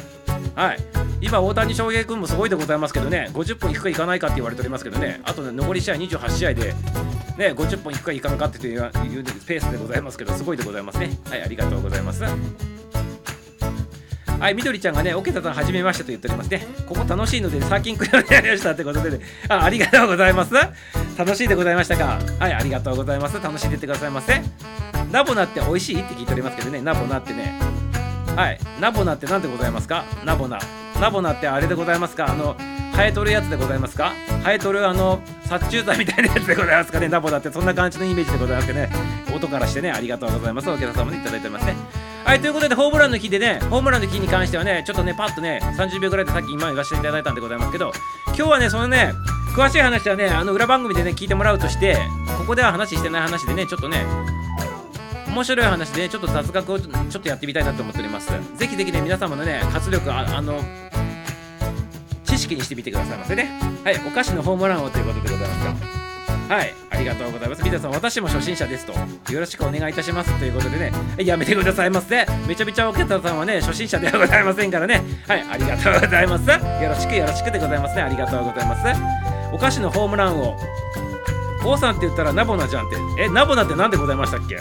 はい。今大谷翔平君もすごいでございますけどね50本いくかいかないかって言われておりますけどね。あとね残り試合28試合でね50本いくかいかんかっていういうペースでございますけどすごいでございますね。はいありがとうございます。はい、みどりちゃんがね、オケタさんはじめましてと言っておりますね。ここ楽しいので、サーキンクラブやりましたということで、ね、あ、ありがとうございます。楽しいでございましたか？はい、ありがとうございます。楽しんでってくださいませ。ナボナって美味しい？って聞いておりますけどね、ナボナってね。はい、ナボナって何でございますか？ナボナ。ナボナってあれでございますか？あの、生えとるやつでございますか？生えとるあの、殺虫剤みたいなやつでございますかね、ナボナってそんな感じのイメージでございますけどね、音からしてね、ありがとうございます。お客様にいただいておりますね。はい、ということで、ホームランの日でね、ホームランの日に関してはね、ちょっとね、パッとね、30秒ぐらいでさっき今言わせていただいたんでございますけど、今日はね、そのね、詳しい話はね、あの裏番組でね、聞いてもらうとして、ここでは話してない話でね、ちょっとね、面白い話で、ね、ちょっと雑学をちょっとやってみたいなと思っております。ぜひぜひね、皆様のね、活力、ああの、知識にしてみてくださいませね。はい、お菓子のホームラン王ということでございますが。はい、ありがとうございます。皆さん、私も初心者ですと。よろしくお願いいたしますということでね、やめてくださいませ。めちゃめちゃおけたさんはね、初心者ではございませんからね。はい、ありがとうございます。よろしくよろしくでございますね。ありがとうございます。お菓子のホームランを、王さんって言ったらナボナじゃんって。え、ナボナって何でございましたっけ？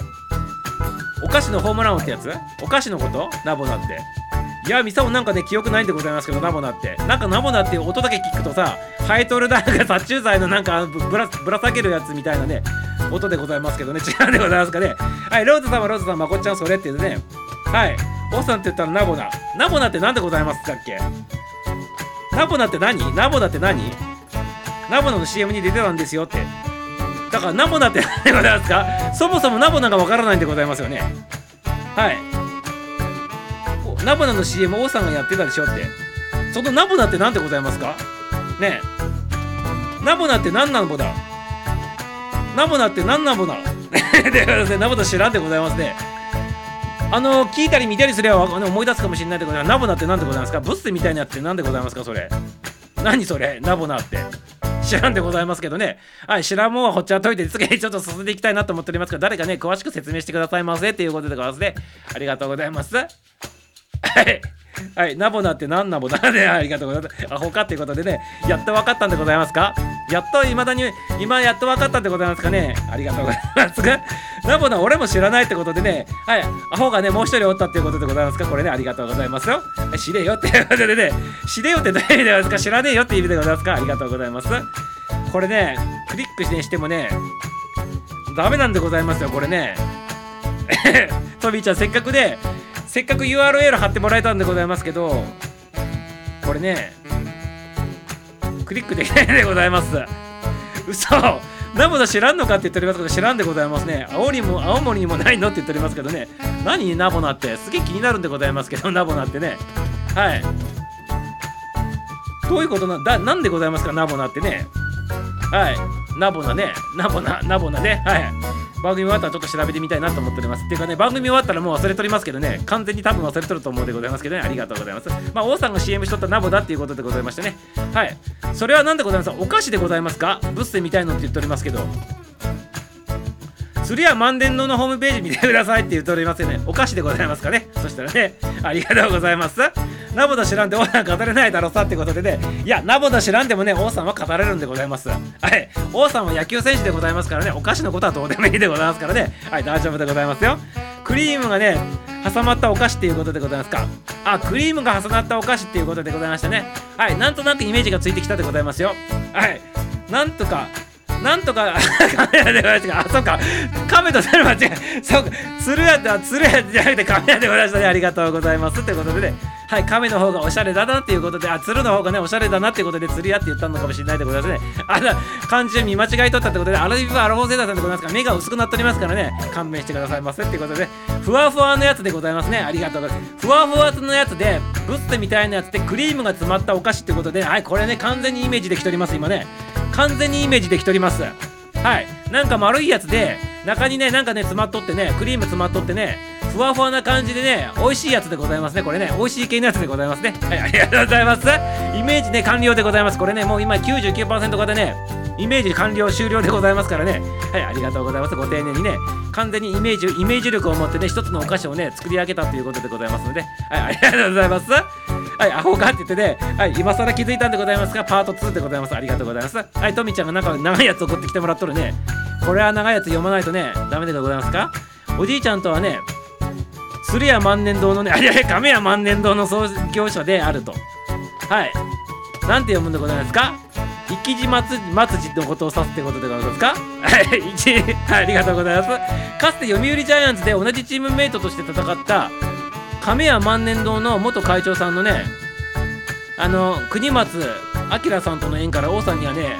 お菓子のホームラン王ってやつ？お菓子のこと？ナボナって。いや、ミサオなんかね、記憶ないんでございますけど、ナボナって。なんかナボナっていう音だけ聞くとさ、ハエトルなんか殺虫剤のなんかぶらぶら下げるやつみたいなね、音でございますけどね、違うんでございますかね。はい、ローズ様、ローズ様、まこっちゃん、それってね、はい、オさんって言ったらナボナ。ナボナって何でございますかっけ？ナボナって何？ナボナって何？ナボナの CM に出てたんですよって。だからナボナって何でございますか？そもそもナボナがわからないんでございますよね。はい。ナボナの CM 王さんがやってたでしょって。そのナボナって何でございますか？ねえ。ナボナって何なのだ？ナボナって何なボ ナでナボナ知らんでございますねあの聞いたり見たりすれば思い出すかもしれないでございますナボナって何でございますか？ブッセみたいなって何でございますかそれ？何それ？ナボナって知らんでございますけどね。はい、知らんもんはほっちゃっといて、次にちょっと進んでいきたいなと思っておりますが、誰かね、詳しく説明してくださいませっていうことでございますね。ありがとうございます。はい。はい、ナボナって何ナボナで、ありがとうございます。アホかっていうことでね、やっと分かったんでございますか？やっといまだに、今やっと分かったんでございますかね？ありがとうございます。ナボナ俺も知らないってことでね、はい、アホがね、もう一人おったっていうことでございますか？これね、ありがとうございますよ。知れよっていうことでね、知れよってどういう意味でございますか？知らねえよって意味でございますか？ありがとうございます。これね、クリックしてしてもね、ダメなんでございますよ、これね。トビーちゃん、せっかくで、せっかく URL 貼ってもらえたんでございますけどこれねクリックできないでございます。嘘。ナボナ知らんのかって言っておりますけど知らんでございますね。青森も青森にもないのって言っておりますけどね。何ナボナって？すげえ気になるんでございますけどナボナってね。はい。どういうことなんだなんでございますか？ナボナってね。はい。ナボナね。ナボナナボナね。はい。番組終わったらちょっと調べてみたいなと思っております。っていうかね、番組終わったらもう忘れとりますけどね、完全に多分忘れとると思うでございますけどね、ありがとうございます。まあ、王さんが CM しとったナボだっていうことでございましてね。はい。それは何でございますか？お菓子でございますか？ブッセみたいのって言っておりますけど。釣りは万年堂のホームページ見てくださいって言っておりますよね。お菓子でございますかね？そしたらね、ありがとうございます。ナボダ知らんで王さん語れないだろさってことでね、いや、ナボダ知らんでもね、王さんは語れるんでございます。はい。王さんは野球選手でございますからね、お菓子のことはどうでもいいでございますからね。はい、大丈夫でございますよ。クリームがね、挟まったお菓子っていうことでございますか。あ、クリームが挟まったお菓子っていうことでございましたね。はい、なんとなくイメージがついてきたでございますよ。はい。なんとかなんとかカメラでございましたあそうか。カメとセル間違えそうか。鶴屋って鶴屋じゃなくてカメラでございましたね。ありがとうございます。ってことでね。はい亀の方がおしゃれだなっていうことであ鶴の方がねおしゃれだなっていうことで鶴屋って言ったのかもしれないでございますね。あの漢字を見間違いとったってことでアラビブアラフォーセーターさんでございますから目が薄くなっておりますからね。勘弁してくださいませってことでふわふわのやつでございますね。ありがとうございます。ふわふわのやつでブッセみたいなやつでクリームが詰まったお菓子ってことではいこれね完全にイメージできております今ね。完全にイメージできております。はい。なんか丸いやつで中にねなんかね詰まっとってねクリーム詰まっとってねふわふわな感じでね美味しいやつでございますねこれね。美味しい系のやつでございますね。はいありがとうございます。イメージね完了でございます。これねもう今99%化でねイメージ完了終了でございますからね。はいありがとうございます。ご丁寧にね完全にイメージイメージ力を持ってね一つのお菓子をね作り上げたということでございますので。はいありがとうございます。はい、アホかって言ってね、はい、今更気づいたんでございますが、パート2でございます。ありがとうございます。はい、トミちゃんがなんか長いやつ送ってきてもらっとるね。これは長いやつ読まないとね、ダメでございますか？おじいちゃんとはね、鶴屋万年堂のね、あれあれ、亀屋万年堂の創業者であると。はい。なんて読むんでございますか？生き字松松字のことを指すってことでございますか？はい、ありがとうございます。かつて読売ジャイアンツで同じチームメイトとして戦った亀屋万年堂の元会長さんのねあの国松明さんとの縁から王さんにはね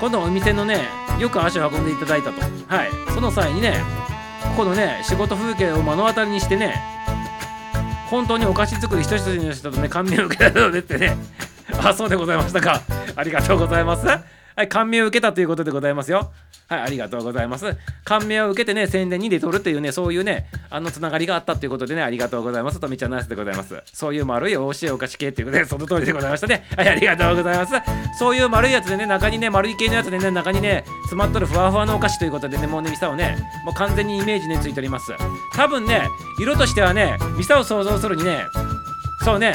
このお店のねよく足を運んでいただいたとはいその際にねこのね仕事風景を目の当たりにしてね本当にお菓子作り一筋の人とね感銘を受けられるのでってねあそうでございましたか。ありがとうございます。はい、感銘を受けたということでございますよ。はい、ありがとうございます。感銘を受けてね、宣伝に出とるっていうね、そういうね、あのつながりがあったということでね、ありがとうございます。とみちゃんナイスでございます。そういう丸いおしいお菓子系っていうことで、その通りでございましたね。はい、ありがとうございます。そういう丸いやつでね、中にね、丸い系のやつでね、中にね、詰まっとるふわふわのお菓子ということでね、もうね、ミサをね、もう完全にイメージね、ついております。多分ね、色としてはね、ミサを想像するにね、そうね、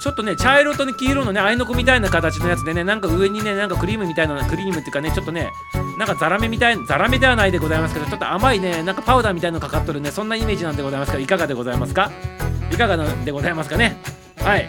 ちょっとね茶色と、ね、黄色のねあいのこみたいな形のやつでねなんか上にねなんかクリームみたいなクリームっていうかねちょっとねなんかザラメみたいザラメではないでございますけどちょっと甘いねなんかパウダーみたいのかかっとるねそんなイメージなんでございますけどいかがでございますか？いかがでございますかね？はい。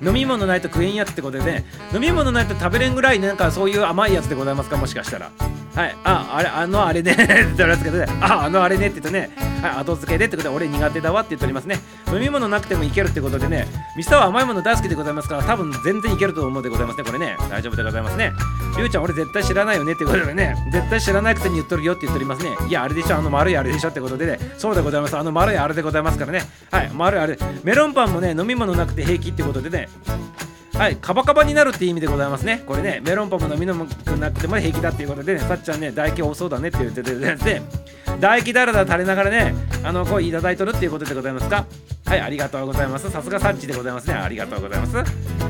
飲み物ないと食えんやつってことでね飲み物ないと食べれんぐらいなんかそういう甘いやつでございますか？もしかしたら。はい、あ、あれ、あのあれね って言ってますけどね、あ、あのあれねって言ってね、はい、後付けでってことで、俺苦手だわって言っておりますね。飲み物なくてもいけるってことでね、ミスターは甘いもの大好きでございますから、多分全然いけると思うでございますね、これね。大丈夫でございますね。りゅうちゃん、俺絶対知らないよねってことでね、絶対知らないくせに言っとるよって言っておりますね。いや、あれでしょ、あの丸いあれでしょってことでね、そうでございます。あの丸いあれでございますからね。はい、丸いあれ。メロンパンもね、飲み物なくて平気ってことでね、はい、カバカバになるっていう意味でございますね。これね、メロンパンも飲み飲くなくても平気だっていうことでね、さっちゃんね、唾液多そうだねって言ってて、で、唾液だらだら垂れながらね、あの、声いただいとるっていうことでございますか？はい、ありがとうございます。さすがサッチでございますね。ありがとうございます。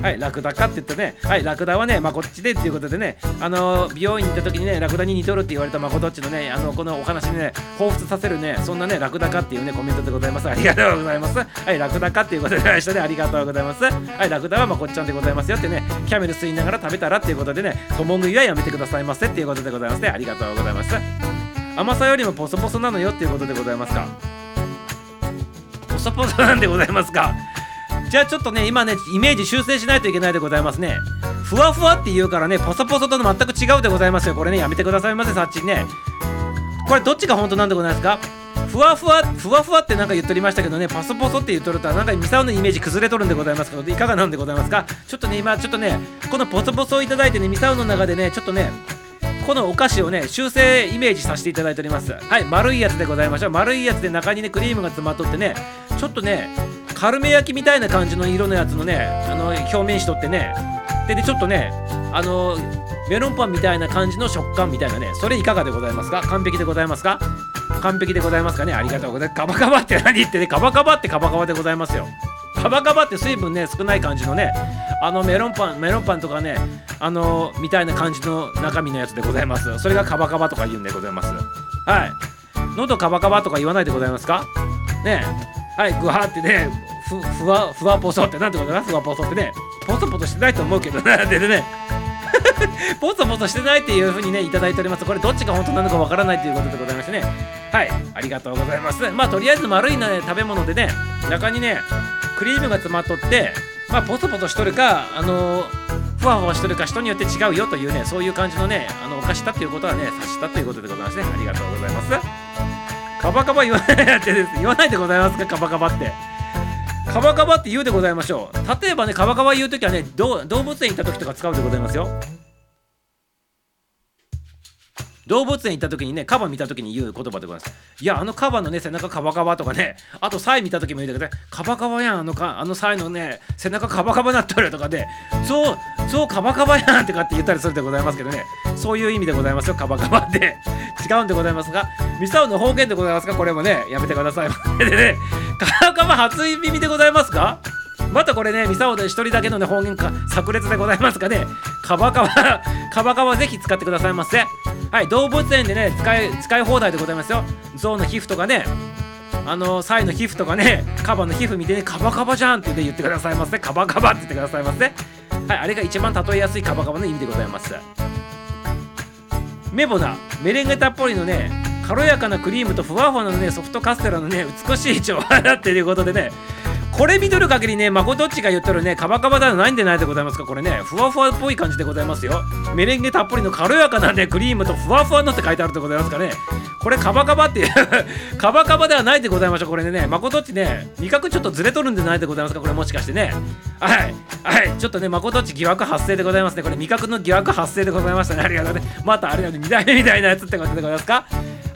はい、ラクダかって言ってね、はい、ラクダはね、まあ、こっちでっていうことでね、あの、美容院行った時にね、ラクダに似とるって言われたまこどっちのね、あの、このお話にね、彷彿させるね、そんなね、ラクダかっていうね、コメントでございます。ありがとうございます。はい、ラクダかっていうことでましたね、ありがとうございます。はい、ラクダはまこっちゃんでございますよってね、キャメル吸いながら食べたらっていうことでね、共食いはやめてくださいませっていうことでございますね。ありがとうございます。甘さよりもポソポソなのよっていうことでございますか？ポソポソなんでございますか？じゃあちょっとね、今ね、イメージ修正しないといけないでございますね。ふわふわって言うからね、ポソポソとの全く違うでございますよ。これね、やめてくださいませ、さっちね。これどっちが本当なんでございますか？ふわふわふわふわってなんか言っとりましたけどねパソポソって言っとるとなんかミサオのイメージ崩れとるんでございますけどいかがなんでございますか？ちょっとね今ちょっとねこのポソポソをいただいてねミサオの中でねちょっとねこのお菓子をね修正イメージさせていただいております。はい丸いやつでございましょう。丸いやつで中にねクリームが詰まっとってねちょっとねカルメ焼きみたいな感じの色のやつのねあの表面しとってねででちょっとねあのメロンパンみたいな感じの食感みたいなねそれいかがでございますか？完璧でございますか？完璧でございますかね？ありがとうございます。カバカバって何言ってね？カバカバってカバカバでございますよ。カバカバって水分ね少ない感じのねあのメロンパンメロンパンとかねあのみたいな感じの中身のやつでございます。それがカバカバとか言うんでございます。はい。喉カバカバとか言わないでございますか？ねはいグワってねふふわふわぽそってなんてことだふわぽそってねポソポソしてないと思うけどな でね。ポソポソしてないっていう風にねいただいております。これどっちが本当なのかわからないということでございましてね。はいありがとうございます。まあとりあえず丸いね食べ物でね中にねクリームが詰まっとってまあポソポソしとるかあの、ふわふわしとるか人によって違うよというねそういう感じのねあのお菓子だっていうことはね察したということでございますね。ありがとうございます。カバカバ言わないってです。言わないでございますかカバカバって。カバカバって言うでございましょう。例えばねカバカバ言う時はね動物園行った時とか使うでございますよ。動物園行った時にね、カバ見た時に言う言葉でございます。いや、あのカバのね、背中カバカバとかね、あとサイ見た時も言うけどね、カバカバやん、あのかあのサイのね、背中カバカバなっとるとかで、そう、そうカバカバやんとかって言ったりするでございますけどね、そういう意味でございますよカバカバって違うんでございますがミサオの方言でございますかこれもねやめてくださいでねカバカバ初耳でございますかまたこれね、ミサオで一人だけのね、方言か炸裂でございますかね、カバカバ、カバカバぜひ使ってくださいませ。はい、動物園でね、使い、使い放題でございますよ。象の皮膚とかね、あの、サイの皮膚とかね、カバの皮膚見てね、カバカバじゃんって言ってくださいませ。カバカバって言ってくださいませ。はい、あれが一番例えやすいカバカバの意味でございます。メボナ、メレンゲたっぷりのね、軽やかなクリームとふわふわのね、ソフトカステラのね、美しい調和だっていうことでね、これ見とる限りね、まこどっちが言っとるね、カバカバではないんでないでございますか、これね、ふわふわっぽい感じでございますよ。メレンゲたっぷりの軽やかなね、クリームとふわふわのって書いてあるでございますかね。これカバカバっていう カバカバではないでございましょう、これね、まこどっちね、味覚ちょっとずれとるんでないでございますか、これもしかしてね。はい、はい、ちょっとね、まこどっち疑惑発生でございますね。これ味覚の疑惑発生でございましたね。ありがとうね。またあれだね、2代目みたいなやつってことでございますか。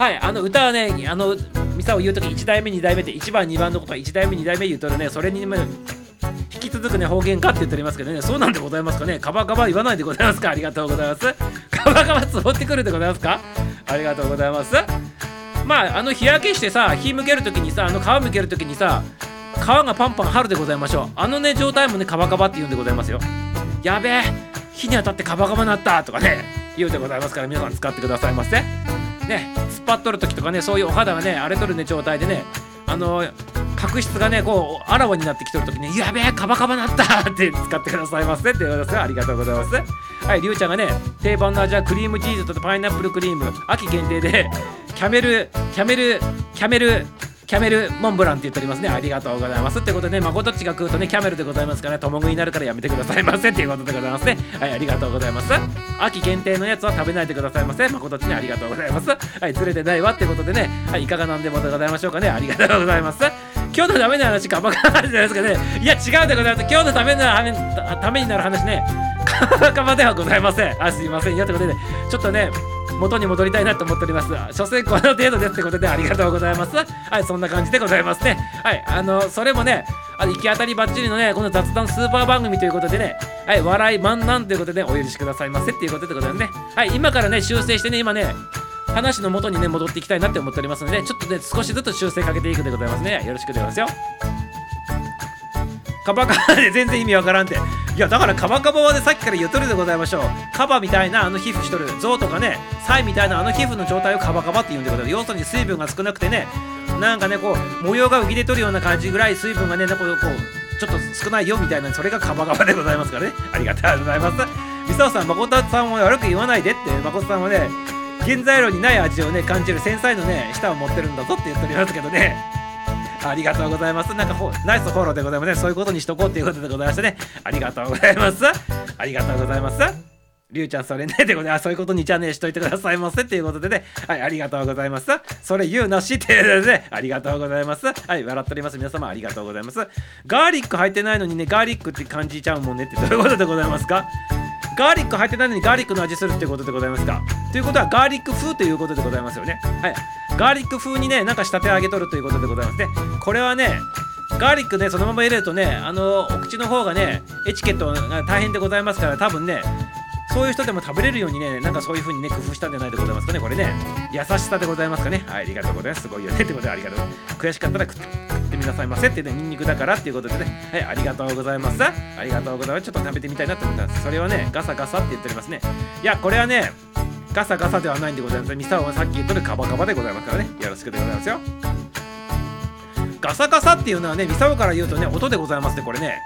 はい、あの歌はね、あの、ミサを言うとき1代目2代目って1番2番のことは1代目2代目言うとるね。それに、ね、引き続くね方言かって言っておりますけどね。そうなんでございますかね。カバカバ言わないでございますか。ありがとうございます。カバカバつぼってくるでございますか。ありがとうございます。まああの日焼けしてさ火向けるときにさあの皮向けるときにさ皮がパンパン張るでございましょう。あのね状態もねカバカバって言うんでございますよ。やべえ火に当たってカバカバなったとかね言うでございますから皆さん使ってくださいませ。ね突っ張っとる時とかねそういうお肌がね荒れとるね状態でねあの角質がねこうあらわになってきとる時に「やべえカバカバなった!」って使ってくださいませって言われますありがとうございますはいりゅうちゃんがね定番の味はクリームチーズとパイナップルクリーム秋限定でキャメルキャメルキャメルキャメルモンブランって言っておりますね。ありがとうございます。ってことでね、まことちが食うとね、キャメルでございますから、ね、共食いになるからやめてくださいませっていうことでございますね。はい、ありがとうございます。秋限定のやつは食べないでくださいませ。まことっちにありがとうございます。はい、釣れてないわってことでね、はい、いかがなんでもでございましょうかね。ありがとうございます。今日のための話かばかじゃないですかね。いや、違うでございます。今日のためのためになる話ね、かばかばではございません。あ、すいませんよ。ということで、ねちょっとね、元に戻りたいなと思っております。所詮この程度ですってことでありがとうございます。はい、そんな感じでございますね。はい、あの、それもね、あの行き当たりばっちりのね、この雑談スーパー番組ということでね、はい、笑い満々ということでねお許しくださいませっていうことでございますね。はい、今からね、修正してね、今ね、話の元にね、戻っていきたいなって思っておりますので、ちょっとね、少しずつ修正かけていくでございますね。よろしくでございますよ。カバカバで全然意味わからんって。いやだからカバカバはねさっきから言うとりでございましょう。カバみたいなあの皮膚しとる。象とかねサイみたいなあの皮膚の状態をカバカバって言うんでございます要するに水分が少なくてねなんかねこう模様が浮き出とるような感じぐらい水分がねこうこうちょっと少ないよみたいなそれがカバカバでございますからね。ありがとうございます。みさおさん誠さんを悪く言わないでって誠さんはね原材料にない味をね感じる繊細のね舌を持ってるんだぞって言っておりますけどね。ありがとうございます。なんかナイスフォローでございますね。そういうことにしとこうっていうことでございましてね。ありがとうございます。ありがとうございます。りゅうちゃんそれねってことで、あ、そういうことにじゃねしといてくださいませっていうことでね。はい、ありがとうございます。それ言うなしってね。ありがとうございます。はい、笑っております。皆様ありがとうございます。ガーリック入ってないのにね、ガーリックって感じちゃうもんねってどういうことでございますか？ガーリック入ってないのにガーリックの味するってことでございますか？ということはガーリック風ということでございますよね。はい。ガーリック風にねなんか仕立て上げとるということでございますね。これはねガーリックねそのまま入れるとねあのお口の方がねエチケットが大変でございますから多分ねそういう人でも食べれるようにね、なんかそういう風にね、工夫したんじゃないでございますかね、これね。優しさでございますかね。はい、ありがとうございます。すごいよね。ってことでありがとう。悔しかったら食ってみなさいませってね、ニンニクだからっていうことでね。はい、ありがとうございます。ありがとうございます。ちょっと食べてみたいなと思ったんです。それはね、ガサガサって言っておりますね。いや、これはね、ガサガサではないんでございます。ミサオはさっき言ったでカバカバでございますからね。よろしくでございますよ。ガサガサっていうのはね、ミサオから言うとね、音でございますね、これね。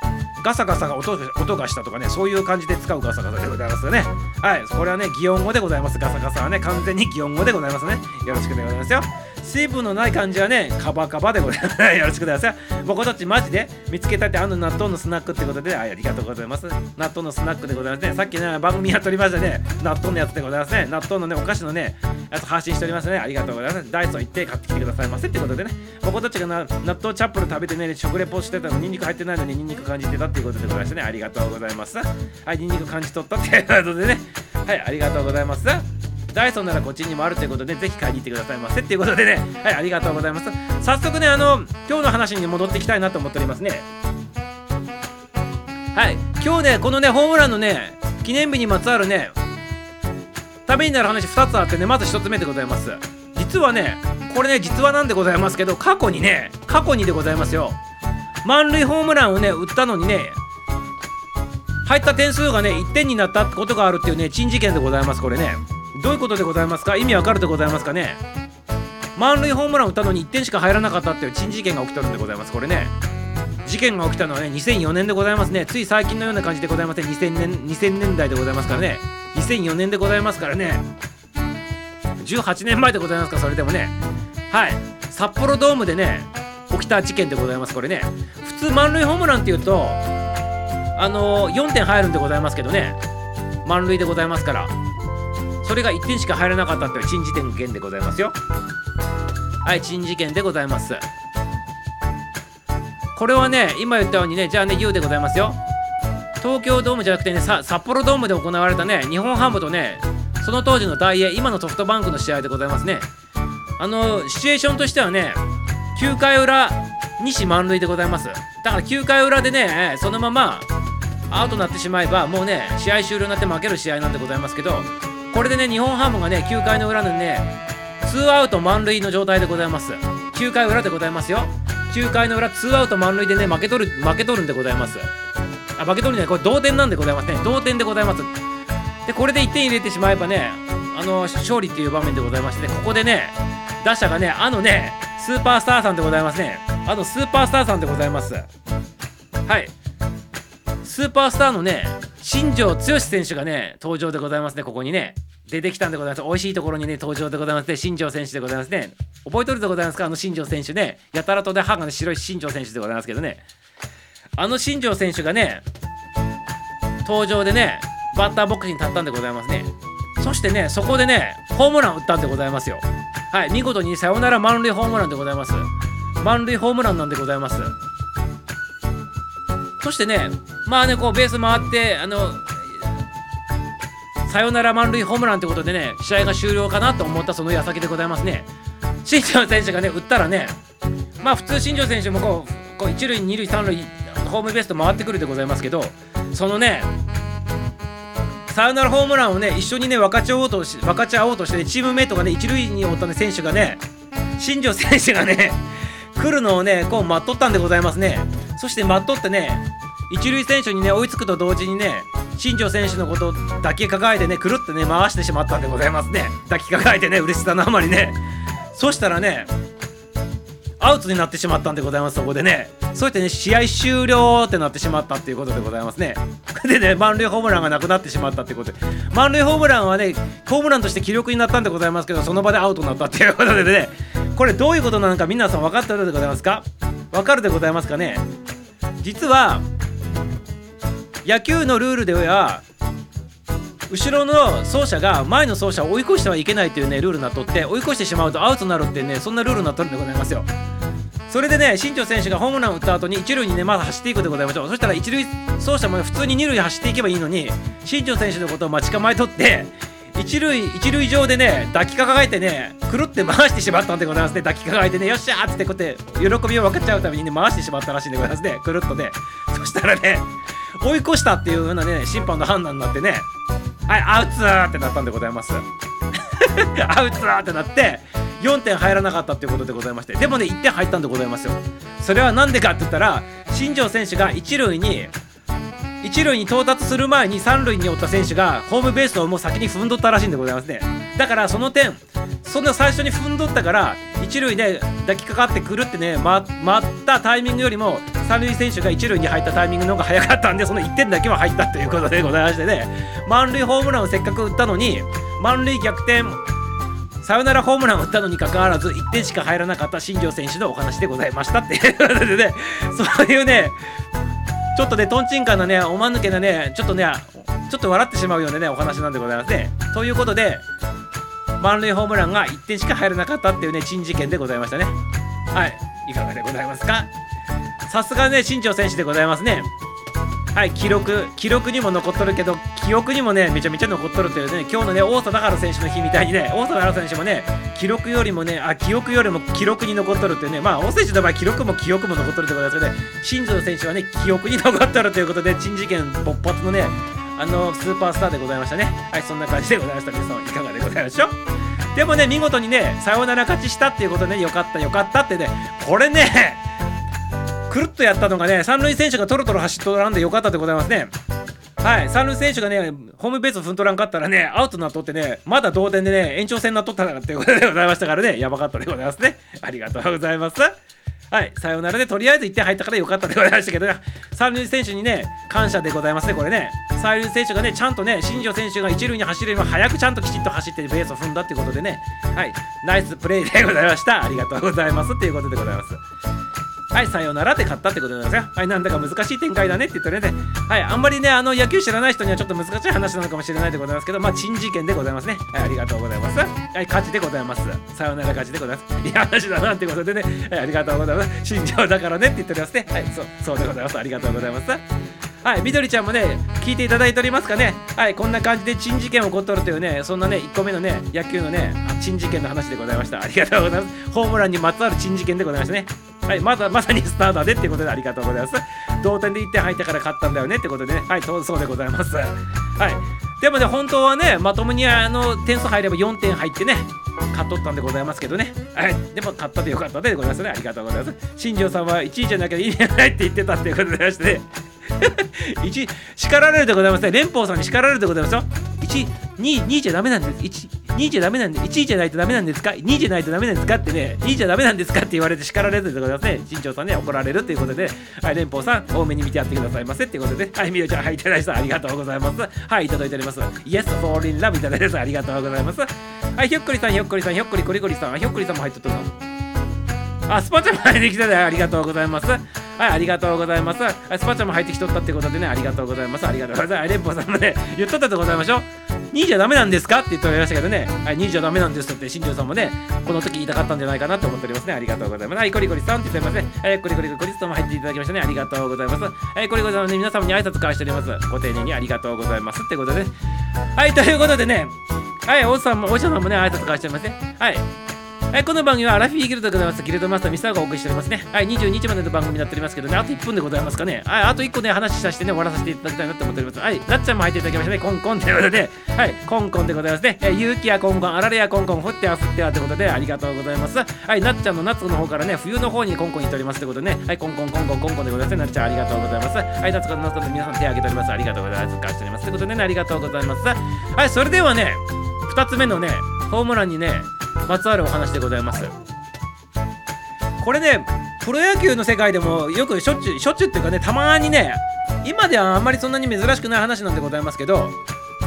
ガサガサが音音がしたとかねそういう感じで使うガサガサでございますよね。はいこれはね擬音語でございます。ガサガサはね完全に擬音語でございますね。よろしくでございますよ。水分のない感じはねカバカバでございます。よろしくでござい僕たちマジで見つけたってあの納豆のスナックってことでありがとうございます。納豆のスナックでございますね。さっきね番組やっておりましたね。納豆のやつでございますね。納豆のねお菓子のねやつ配信しておりますね。ありがとうございます。ダイソー行って買ってきてくださいませってことでね。僕たちが納豆チャップル食べてね食レポしてたのニンニク入ってないのにニンニク感じてたっていうことでございますね。ありがとうございます。はいニンニク感じ取ったってことでね。はいありがとうございます。ダイソンならこっちにもあるということで、ぜひ買いに行ってくださいませ。っていうことでね、はい、ありがとうございます。早速ね、あの、今日の話に戻っていきたいなと思っておりますね。はい、今日ね、このね、ホームランのね、記念日にまつわるね、ためになる話2つあってねまず1つ目でございます実はねこれね実話なんでございますけど過去にね過去にでございますよ満塁ホームランをね打ったのにね入った点数がね1点になったことがあるっていうね珍事件でございますこれねどういうことでございますか？意味わかるでございますかね？満塁ホームラン打ったのに1点しか入らなかったっていう珍事件が起きてるんでございます。これね。事件が起きたのはね2004年でございますね。つい最近のような感じでございません2000年2000年代でございますからね。2004年でございますからね。18年前でございますか？それでもね。はい。札幌ドームでね起きた事件でございます。これね。普通満塁ホームランっていうとあのー、4点入るんでございますけどね。満塁でございますから。それが1点しか入らなかったっていう珍事件でございますよ。はい珍事件でございます。これはね今言ったようにねじゃあね言うでございますよ。東京ドームじゃなくてね札幌ドームで行われたね日本ハムとねその当時の大英今のソフトバンクの試合でございますね。あのシチュエーションとしてはね9回裏西満塁でございます。だから9回裏でねそのままアウトになってしまえばもうね試合終了になって負ける試合なんでございますけどこれでね日本ハムがね9回の裏のねツーアウト満塁の状態でございます。9回裏でございますよ。9回の裏ツーアウト満塁でね負け取る負け取るんでございます。あ負け取るねこれ同点なんでございますね。同点でございます。でこれで1点入れてしまえばねあの勝利っていう場面でございましてねここでね打者がねあのねスーパースターさんでございますね。あのスーパースターさんでございます。はい。スーパースターのね新庄剛志選手がね登場でございますね。ここにね。出てきたんでございます。美味しいところにね登場でございますね。新庄選手でございますね。覚えとるでございますか？あの新庄選手ね。やたらとで歯が、ね、白い新庄選手でございますけどね。あの新庄選手がね登場でねバッターボックスに立ったんでございますね。そしてねそこでねホームラン打ったんでございますよ。はい。見事にサヨナラ満塁ホームランでございます。満塁ホームランなんでございます。そしてねまあねこうベース回ってあのサヨナラ満塁ホームランということでね試合が終了かなと思ったその矢先でございますね。新庄選手がね打ったらねまあ普通新庄選手もこうこう一塁二塁三塁ホームベースと回ってくるでございますけどそのねサヨナラホームランをね一緒にね分かち合おうとし分かち合おうとして、ね、チームメイトがね一塁におった、ね、選手がね新庄選手がね来るのをねこう待っとったんでございますね。そして待っとってね一塁選手にね追いつくと同時にね新庄選手のことを抱きかかえてねくるってね回してしまったんでございますね。抱きかかえてね嬉しさのあまりね。そしたらねアウトになってしまったんでございますそこでね。そうやってね試合終了ってなってしまったっていうことでございますね。でね満塁ホームランがなくなってしまったってことで。満塁ホームランはねホームランとして記録になったんでございますけどその場でアウトになったっていうことでね。これどういうことなのか皆さん分かったでございますか？分かるでございますかね？実は野球のルールでは後ろの走者が前の走者を追い越してはいけないというねルールになっとって追い越してしまうとアウトになるってねそんなルールになっとるんでございますよ。それでね新庄選手がホームランを打った後に一塁にねまだ走っていくでございましょう。そしたら一塁走者も普通に二塁走っていけばいいのに新庄選手のことを待ち構えとって一塁一塁上でね抱きかかえてねくるって回してしまったんでございますね。抱きかかえてねよっしゃーってこうやって喜びを分かっちゃうためにね回してしまったらしいんでございますね。くるっとね。そしたらね追い越したっていう風なね審判の判断になってねはいアウツーってなったんでございます。アウツーってなって4点入らなかったっていうことでございましてでもね1点入ったんでございますよ。それは何でかって言ったら新庄選手が1塁に一塁に到達する前に三塁におった選手がホームベースをもう先に踏んどったらしいんでございますね。だからその点そんな最初に踏んどったから一塁で抱きかかってくるってね、ま、待ったタイミングよりも三塁選手が一塁に入ったタイミングの方が早かったんでその1点だけは入ったということでございましてね。満塁ホームランをせっかく打ったのに満塁逆転サヨナラホームランを打ったのにかかわらず1点しか入らなかった新庄選手のお話でございましたっていうことでね。そういうねちょっとねとんちんかんなねおまぬけなねちょっとねちょっと笑ってしまうようなねお話なんでございますね。ということで満塁ホームランが1点しか入らなかったっていうね珍事件でございましたね。はい。いかがでございますか？さすがね新庄選手でございますね。はい記録記録にも残っとるけど記憶にもねめちゃめちゃ残っとるというね今日のね王貞治選手の日みたいにね王貞治選手もね記録よりもねあ記憶よりも記録に残っとるっていうねまあ王選手の場合記録も記憶も残っとるってことですけどね。新庄選手はね記憶に残っとるということで珍事件勃発のねあのスーパースターでございましたね。はいそんな感じでございました。皆さんいかがでございましょう？でもね見事にねサヨナラ勝ちしたっていうことでねよかったよかったってねこれねくるっとやったのがね三塁選手がトロトロ走っとらんでよかったでございますねはい三塁選手がねホームベースを踏んとらんかったらねアウトになっとってねまだ同点でね延長戦になっとったなってことでございましたからねやばかったでございますねありがとうございますはい、さようならでとりあえず1点入ったからよかったでございましたけどね、三塁選手にね、感謝でございますね、これね。三塁選手がね、ちゃんとね、新庄選手が一塁に走るよりも早くちゃんときちっと走ってベースを踏んだってことでね、はい、ナイスプレーでございました。ありがとうございますっていうことでございます。はい、さようならって買ったってことなんですが。はい、なんだか難しい展開だねって言ったらね、はい、あんまりね、あの野球知らない人にはちょっと難しい話なのかもしれないでございますけど、まあ、珍事件でございますね。はい、ありがとうございます。はい、勝ちでございます。さようなら勝ちでございます。いい話だなってことでね、はい、ありがとうございます。新庄だからねって言っておりますね。はい、そう、そうでございます。ありがとうございます。はい、みどりちゃんもね、聞いていただいておりますかね。はい、こんな感じで珍事件起こっとるというね、そんなね、1個目のね、野球のね、珍事件の話でございました。ありがとうございます。ホームランにまつわる珍事件でございましたね。はい、まだまさにスターだねってことでありがとうございます。同点で1点入ったから勝ったんだよねってことでね、はい、そうでございます。はい。でもね、本当はね、まともにあの点数入れば4点入ってね、勝っとったんでございますけどね。はい。でも勝ったでよかったでございますね。ありがとうございます。新庄さんは1位じゃなきゃいいんじゃないって言ってたっていうことでましてね。1叱られるでございますね。連邦さんに叱られるでございますよ。1、2、2じゃダメなんです。1、2じゃダメなんで、1じゃないとダメなんですか ?2 じゃないとダメなんですか？ってね、2じゃダメなんですか？って言われて叱られるでございますね。新庄さんね、怒られるということで、はい、連邦さん、多めに見てやってくださいませっていうことで、はい、みよちゃん、はい、いただいたありがとうございます。はい、いただいております。Yes, fall in love いただいてありがとうございます。はい、ひょっこりさん、ひょっこりさん、ひょっこりこりこりさん、ひょっこりさんも入っとったの。あ、スパチャも入ってきたでありがとうございます。はい、ありがとうございます。スパチャも入ってきとったってことでね、ありがとうございます。ありがとうございます。連邦さんもね、言っとったでございましょう。2位じゃダメなんですか？って言っておりましたけどね、はい、2位じゃダメなんですって新庄さんもね、この時言いたかったんじゃないかなと思っておりますね。ありがとうございます。はい、コリコリさんって言っておりますね。はい、コリコリコリさんも入っていただきましたね。ありがとうございます。はい、コリコリさんもね、皆様に挨拶返しております。ご丁寧にありがとうございますってことで、ねはい、ということでね、はい、おじさんも、おじさんもね、挨拶返しておりますね。はい。はい、この番組はアラフィーギルドでございます。ギルドマスターミスターがお送りしておりますね。はい、22日までの番組になっておりますけどね、あと1分でございますかね。はい、あと1個ね、話しさせてね、終わらさせていただきたいなと思っております。はい、なっちゃんも入っていただきましたね。コンコンということで、はい、コンコンでございますね。えー、勇気やコンコン、あられやコンコン、降っては降ってはということで、ありがとうございます。はい、なっちゃんの夏の方からね、冬の方にコンコン行っておりますということでね、はい、コンコンコンコンコンコンでございますね。なっちゃんありがとうございます。はい、夏から夏から皆さん手挙げております。ありがとうございます。感謝しております。ということでね、ありがとうございます。はい、それではね、2つ目のね、ホームランにね、まつわるお話でございます。これねプロ野球の世界でもよくしょっちゅうしょっちゅうっていうかねたまにね今ではあんまりそんなに珍しくない話なんでございますけど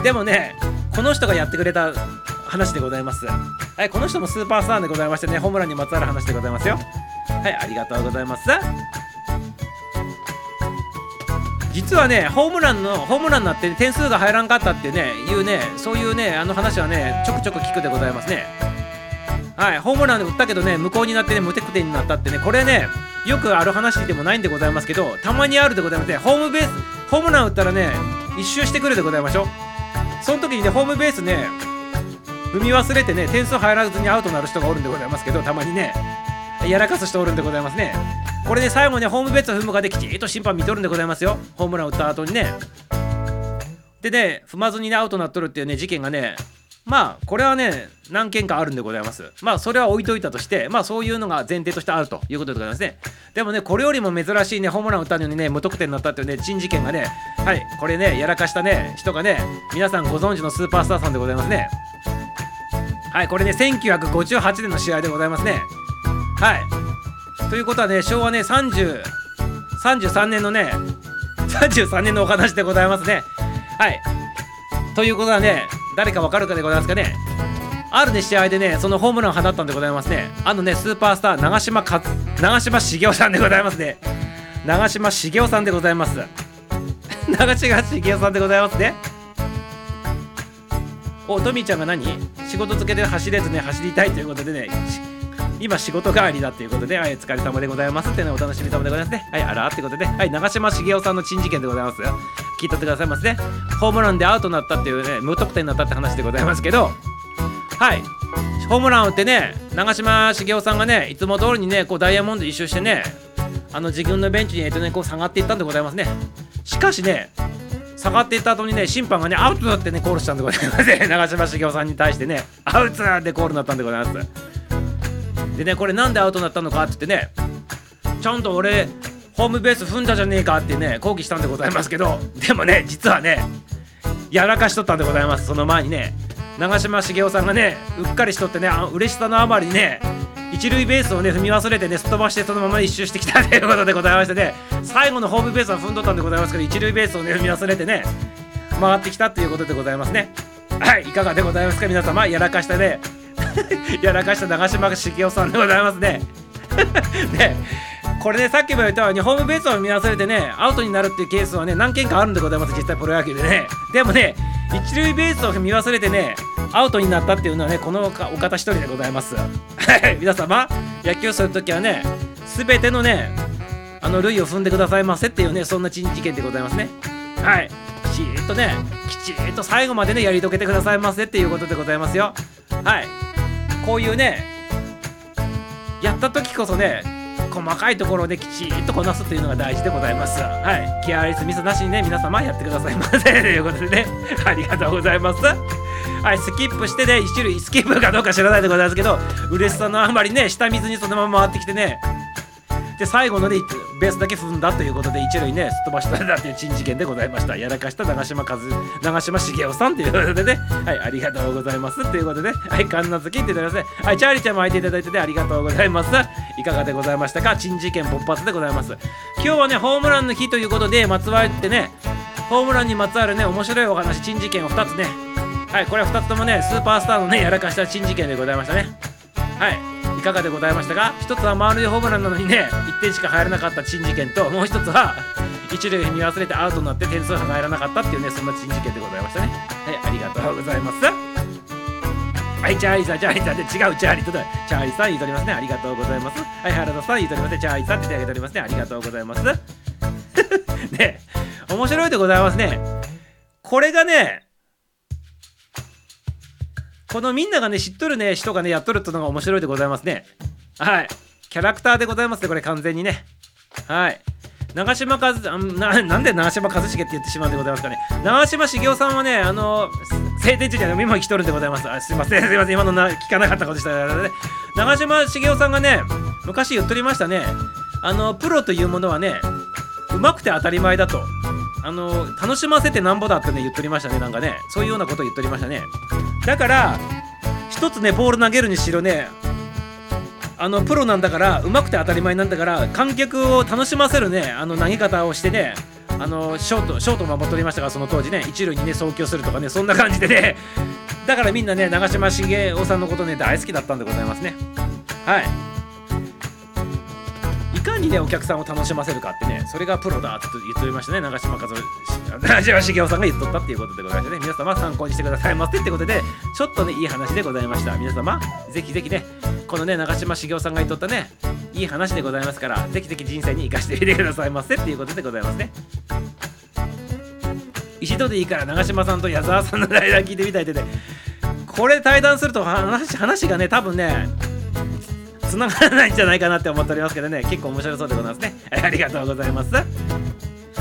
でもねこの人がやってくれた話でございます。はいこの人もスーパースターでございましてねホームランにまつわる話でございますよ。はいありがとうございます。実はねホームランのホームランになって点数が入らんかったってねいうねそういうねあの話はねちょくちょく聞くでございますね。はい、ホームランで打ったけどね、無効になってね、無得点になったってね、これね、よくある話でもないんでございますけど、たまにあるでございますね、ホームベース、ホームラン打ったらね、一周してくるでございましょう。その時にね、ホームベースね、踏み忘れてね、点数入らずにアウトになる人がおるんでございますけど、たまにね、やらかす人おるんでございますね。これで、ね、最後ね、ホームベース踏むかできちっと審判見とるんでございますよ。ホームラン打った後にね。でね、踏まずにね、アウトになっとるっていうね、事件がね、まあこれはね何件かあるんでございます。まあそれは置いといたとしてまあそういうのが前提としてあるということでございますね。でもねこれよりも珍しいねホームラン打ったのにね無得点になったっていうね珍事件がねはいこれねやらかしたね人がね皆さんご存知のスーパースターさんでございますね。はいこれね1958年の試合でございますね。はい。ということはね昭和ね30 33年のね33年のお話でございますね。はい。ということはね誰かわかるかでございますかね？あるね試合でねそのホームランを放ったんでございますね。あのねスーパースター長嶋か長嶋茂雄さんでございますね。長嶋茂雄さんでございます。長嶋茂雄さんでございますね。おトミーちゃんが何？仕事付けで走れずね走りたいということでね。今仕事帰りだということで、はい、お疲れ様でございますってね、お楽しみ様でございますね。はい、あらってことで、はい、長嶋茂雄さんの珍事件でございます。聞いとってくださいますね。ホームランでアウトになったっていうね、無得点になったって話でございますけど、はい、ホームラン打ってね、長嶋茂雄さんがね、いつも通りにね、こうダイヤモンド一周してね、あの自分のベンチに、えっとね、こう下がっていったんでございますね。しかしね、下がっていった後にね審判がねアウトだってねコールしたんでございますね 長嶋茂雄さんに対してねアウトだってコールになったんでございますでねこれなんでアウトになったのかって言ってねちゃんと俺ホームベース踏んだじゃねえかってね抗議したんでございますけどでもね実はねやらかしとったんでございますその前にね。長嶋茂雄さんがねうっかりしとってねあ嬉しさのあまりね一塁ベースをね踏み忘れてねすっ飛ばしてそのまま一周してきたということでございましてね最後のホームベースは踏んどったんでございますけど一塁ベースをね踏み忘れてね回ってきたということでございますね。はいいかがでございますか皆様やらかしたね。やらかした長嶋茂雄さんでございますね。ね。これねさっきも言ったようにホームベースを見忘れてねアウトになるっていうケースはね何件かあるんでございます実際プロ野球でね。でもね一塁ベースを見忘れてねアウトになったっていうのはねこのお方一人でございます。は い皆様野球するときはね全てのねあの塁を踏んでくださいませっていうねそんな珍事件でございますね。はい。きちっとねきちっと最後までねやり遂げてくださいませっていうことでございますよ。はい。こういうねやった時こそね細かいところできちっとこなすというのが大事でございます。はい。ケアレスミスなしにね、皆様やってくださいませ。ということでね、ありがとうございます。はい、スキップしてね、一種類、スキップかどうか知らないでございますけど、嬉しさのあまりね、下水にそのまま回ってきてね、で最後のねベースだけ踏んだということで一塁ねすっ飛ばしたんだっていう珍事件でございました。やらかした長嶋和長嶋茂雄さんということでね。はいありがとうございます。ということではい神奈月って言ってください。はいチャーリーちゃんも入っていただいててありがとうございます。いかがでございましたか？珍事件勃発でございます。今日はねホームランの日ということでまつわってねホームランにまつわるね面白いお話珍事件を2つね。はいこれは2つともねスーパースターのねやらかした珍事件でございましたね。はい。いかがでございましたか？一つは満塁ホームランなのにね1点しか入らなかった珍事件ともう一つは一塁見忘れてアウトになって点数が入らなかったっていうねそんな珍事件でございましたねはいありがとうございますはい、チャーリーさん、チャーリーさんで違うチャーリーとだチャーリーさん言うとりますね。ありがとうございます。はい、原田さん言うとりますね。チャーリーさんって手挙げておりますね。ありがとうございます。ね、面白いでございますね。これがね、このみんながね、知っとるね、人がね、やっとるってのが面白いでございますね。はい。キャラクターでございますね、これ完全にね。はい。長嶋和ななんで長嶋一茂って言ってしまうんでございますかね。長嶋茂雄さんはね、あの、晴天中には今生きとるんでございます。あすいません、すいません、今のな聞かなかったことでした、ね。長嶋茂雄さんがね、昔言っとりましたね。あの、プロというものはね、うまくて当たり前だと。あの楽しませてなんぼだってね言っとりましたねなんかね。そういうようなことを言っとりましたね。だから一つねボール投げるにしろねあのプロなんだからうまくて当たり前なんだから観客を楽しませるねあの投げ方をしてねあのショートショート守っておりましたがその当時ね。一塁にね送球するとかねそんな感じでね。だからみんなね長嶋茂雄さんのことね大好きだったんでございますね。はい。にねお客さんを楽しませるかってねそれがプロだって言っておりましたね長嶋和長茂雄さんが言っとったっていうことでございましてね。皆様参考にしてくださいませってことでちょっとねいい話でございました。皆様ぜひぜひねこのね長嶋茂雄さんが言っとったねいい話でございますからぜひぜひ人生に生かしてみてくださいませっていうことでございますね。一度でいいから長嶋さんと矢沢さんの対談聞いてみたいってねこれ対談すると話話がね多分ね繋がらないんじゃないかなって思っておりますけどね結構面白そうでございますね ありがとうございます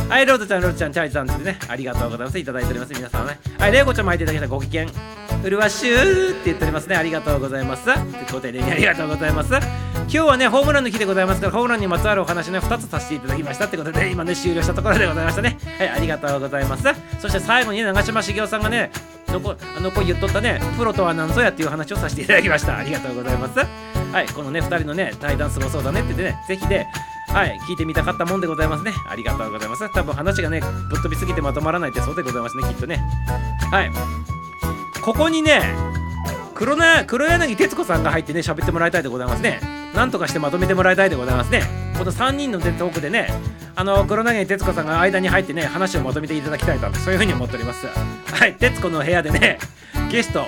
はい、ロードちゃん、ロードちゃん、チャーリーさんですね。ありがとうございます。いただいております。皆さんね。はい、レイコちゃんも入っていただきたご機嫌。うるわしゅーって言っておりますね。ありがとうございます。ご丁寧にありがとうございます。今日はね、ホームランの日でございますから、ホームランにまつわるお話ね、2つさせていただきましたってことで、今ね、終了したところでございましたね。はい、ありがとうございます。そして最後にね、長嶋茂雄さんがね、のこあの子言っとったね、プロとは何ぞやっていう話をさせていただきました。ありがとうございます。はい、このね、2人のね、対談すごそうだねって言ってね、ぜひね、はい、聞いてみたかったもんでございますね。ありがとうございます。多分話がね、ぶっ飛びすぎてまとまらないってそうでございますね、きっとね。はい。ここにね、黒な黒柳徹子さんが入ってね、喋ってもらいたいでございますね。なんとかしてまとめてもらいたいでございますね。この3人のトークでね、あの黒柳徹子さんが間に入ってね、話をまとめていただきたいと、そういうふうに思っております。はい、徹子の部屋でね、ゲスト、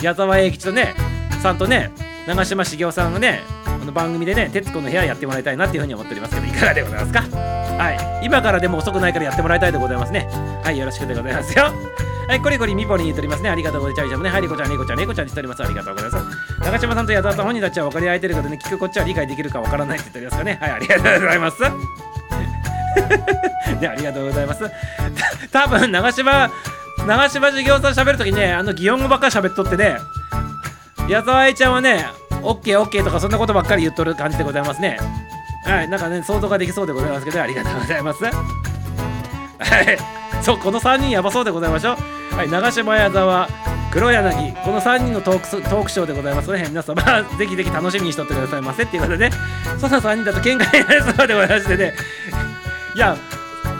矢沢永吉とね、さんとね、長嶋茂雄さんがねこの番組でね徹子の部屋やってもらいたいなっていうふうに思っておりますけどいかがでございますか？はい今からでも遅くないからやってもらいたいでございますねはいよろしくでございますよはい、コリコリミポリン言っておりますね。ありがとうございます。ね、はい、リコちゃん、リコちゃん、リコちゃんにしております。ありがとうございます。長嶋さんと矢沢さん本人たちは分かり合えてるけどね、聞くこっちは理解できるか分からないって言っておりますかね。はい、ありがとうございます。で ありがとうございます多分長島長島授業さん喋るときねあの擬音語ばっかり喋っとってね矢沢愛ちゃんはねオッケーオッケーとかそんなことばっかり言っとる感じでございますね。はいなんかね想像ができそうでございますけどありがとうございます。はい。そうこの3人やばそうでございましょう。はい長島矢沢黒柳この3人のトークトークショーでございますので、皆様 ぜひぜひ楽しみにしとってくださいませっていうことでね。その3人だと喧嘩になりそうでございましてね。いや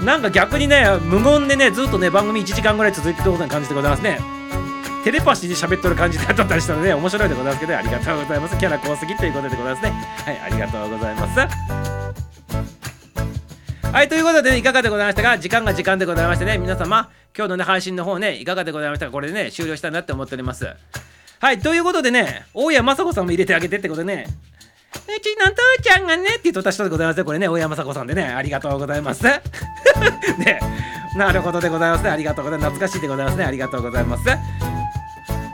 なんか逆にね無言でねずっとね番組1時間ぐらい続いてることな感じでございますね。テレパシーで喋っとる感じで撮ったりしたので面白いでございますけどありがとうございますキャラ濃すぎということでございますねはいありがとうございますはい、ということで、ね、いかがでございましたか？時間が時間でございましてね、皆様、今日のね、配信の方ね、いかがでございましたか？これでね、終了したいなって思っております。はい、ということでね、大谷雅子さんも入れてあげてってことでね、うちの父ちゃんがねって言っとった人でございますね。これね、大山雅子さんでね、ありがとうございます。ね、なるほどでございますね。ありがとうございます。懐かしいでございますね。ありがとうございます。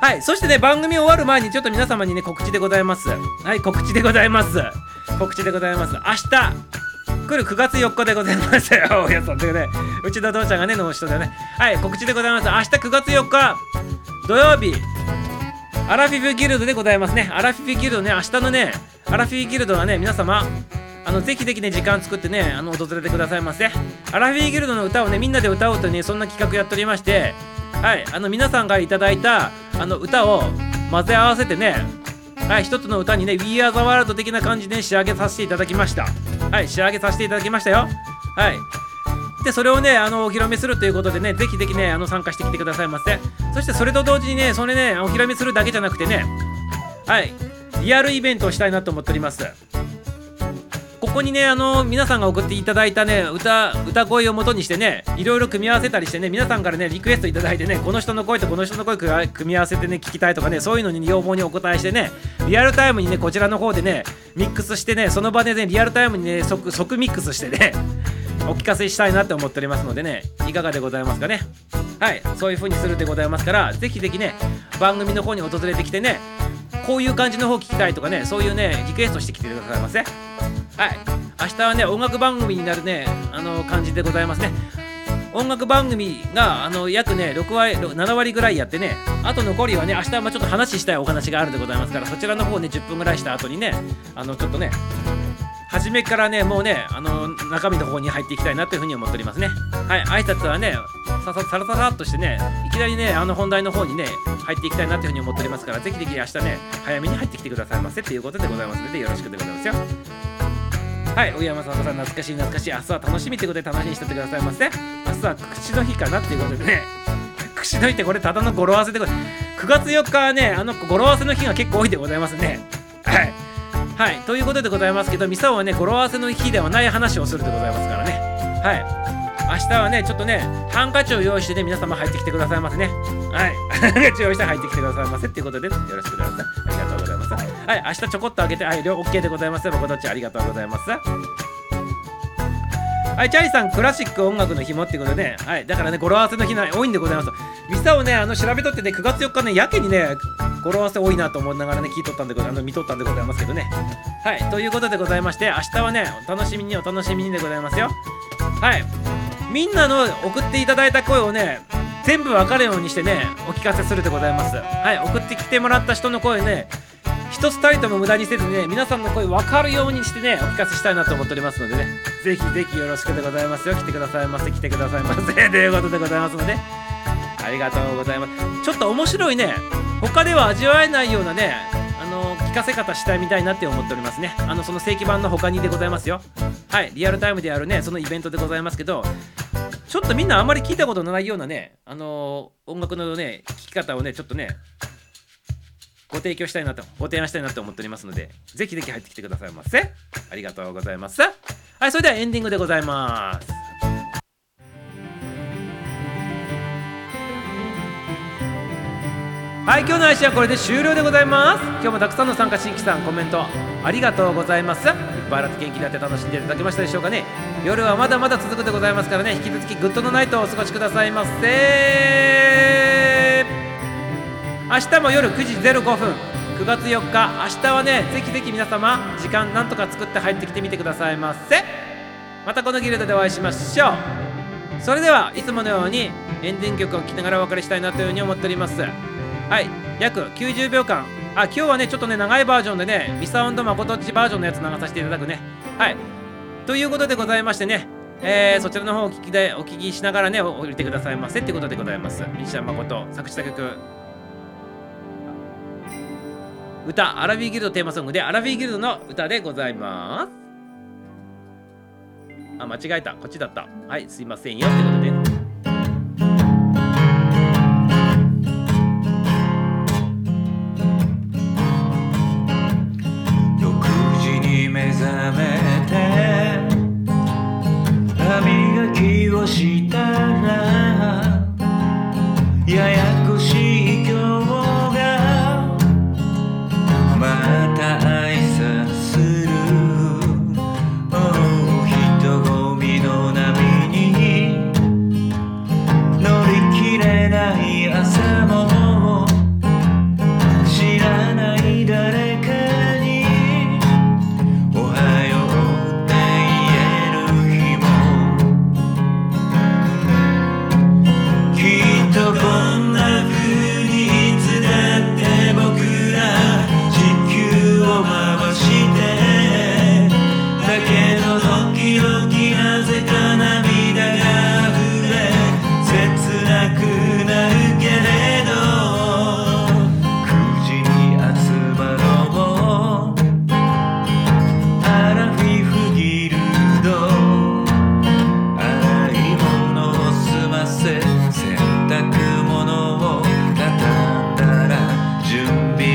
はい、そしてね、番組終わる前にちょっと皆様にね、告知でございます。はい、告知でございます。告知でございます。明日、来る9月4日でございますよ。大家さんというね、うちの父ちゃんがね、の人でね。はい、告知でございます。明日9月4日、土曜日、アラフィフギルドでございますね。アラフィフギルドね、明日のね、アラフィフギルドはね、皆様、あのぜひぜひね、時間作ってね、あの訪れてくださいませ。アラフィフギルドの歌をね、みんなで歌おうとね、そんな企画やっておりまして、はい、あの皆さんからいただいたあの歌を混ぜ合わせてね、はい、一つの歌にね、We Are the World 的な感じで仕上げさせていただきました。はい、仕上げさせていただきましたよ。はい。で、それをね、あの、お披露目するということでね、ぜひぜひね、あの、参加してきてくださいませ。そして、それと同時にね、それね、お披露目するだけじゃなくてね、はい、リアルイベントをしたいなと思っております。ここにね、あの、皆さんが送っていただいたね、歌、歌声を元にしてね、いろいろ組み合わせたりしてね、皆さんからね、リクエストいただいてね、この人の声とこの人の声組み合わせてね、聞きたいとかね、そういうのに要望にお答えしてね、リアルタイムにね、こちらの方でね、ミックスしてね、その場でね、リアルタイムにね、即、即ミックスしてね、お聞かせしたいなって思っておりますのでね、いかがでございますかね。はい、そういう風にするでございますから、ぜひぜひね、番組の方に訪れてきてね、こういう感じの方聞きたいとかね、そういうね、リクエストしてきてくださいませ。はい。明日はね音楽番組になるねあの感じでございますね音楽番組があの約ね6割7割ぐらいやってねあと残りはね明日はちょっと話したいお話があるでございますからそちらの方ね10分ぐらいした後にねあのちょっとね初めからねもうねあの中身の方に入っていきたいなというふうに思っておりますね。はい挨拶はねさささらさらっとしてねいきなりねあの本題の方にね入っていきたいなというふうに思っておりますからぜひぜひ明日ね早めに入ってきてくださいませっていうことでございますのでよろしくでございますよ。はい大山さんさん懐かしい懐かしい。明日は楽しみということで楽しみにしててくださいませ。明日は口の日かなっていうことでね。口の日ってこれただの語呂合わせでございます。9月4日はねあの語呂合わせの日が結構多いでございますね。はい。はいということでございますけどミサオはね語呂合わせの日ではない話をするでございますからねはい明日はね、ちょっとね、ハンカチを用意してね、皆様入ってきてくださいませね。はい。ハンカチを用意して入ってきてくださいませっていうことで、よろしくお願いします。ありがとうございます。はい、明日ちょこっと開けて、はい、両 OK でございます。僕どっちありがとうございます。はい、チャーリーさん、クラシック音楽の日もってことでね、はい、だからね、語呂合わせの日が多いんでございます。ミサをね、あの、調べとってね、9月4日ね、やけにね、語呂合わせ多いなと思いながらね、聞いとったんでございます。見とったんでございますけどね。はい、ということでございまして、明日はね、お楽しみにお楽しみにでございますよ。はい。みんなの送っていただいた声をね全部分かるようにしてねお聞かせするでございますはい送ってきてもらった人の声ね一つたりとも無駄にせずね皆さんの声分かるようにしてねお聞かせしたいなと思っておりますのでね。ぜひぜひよろしくでございますよ。来てくださいませ。来てくださいませ。ということでございますので。ありがとうございます。ちょっと面白いね。他では味わえないようなねあの聞かせ方したいみたいなって思っておりますね。あのその正規版の他にでございますよ。はい。リアルタイムでやるねそのイベントでございますけどちょっとみんなあんまり聞いたことのないようなね、あの、音楽のね、聴き方をね、ちょっとね、ご提供したいなと、ご提案したいなと思っておりますので、ぜひぜひ入ってきてくださいませ。ありがとうございます。はい、それではエンディングでございます。はい今日の配信はこれで終了でございます今日もたくさんの参加新規さんコメントありがとうございますいっぱい笑って元気になって楽しんでいただけましたでしょうかね夜はまだまだ続くでございますからね引き続き good の night をお過ごしくださいませ明日も夜9時05分。9月4日。明日はねぜひぜひ皆様時間なんとか作って入ってきてみてくださいませ。またこのギルドでお会いしましょう。それではいつものようにエンディング曲を聴きながらお別れしたいなというふうに思っております。はい。約90秒間。あ今日はねちょっとね長いバージョンでねミサウンド誠っちバージョンのやつ流させていただくね。はい。ということでございましてね。えー、そちらの方をお聞きでお聞きしながらね降りてくださいませってことでございます。西田誠作詞作曲。歌アラビーギルドテーマソングでアラビーギルドの歌でございます。あ間違えた。こっちだった。はいすいませんよ。ってことで。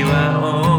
ござい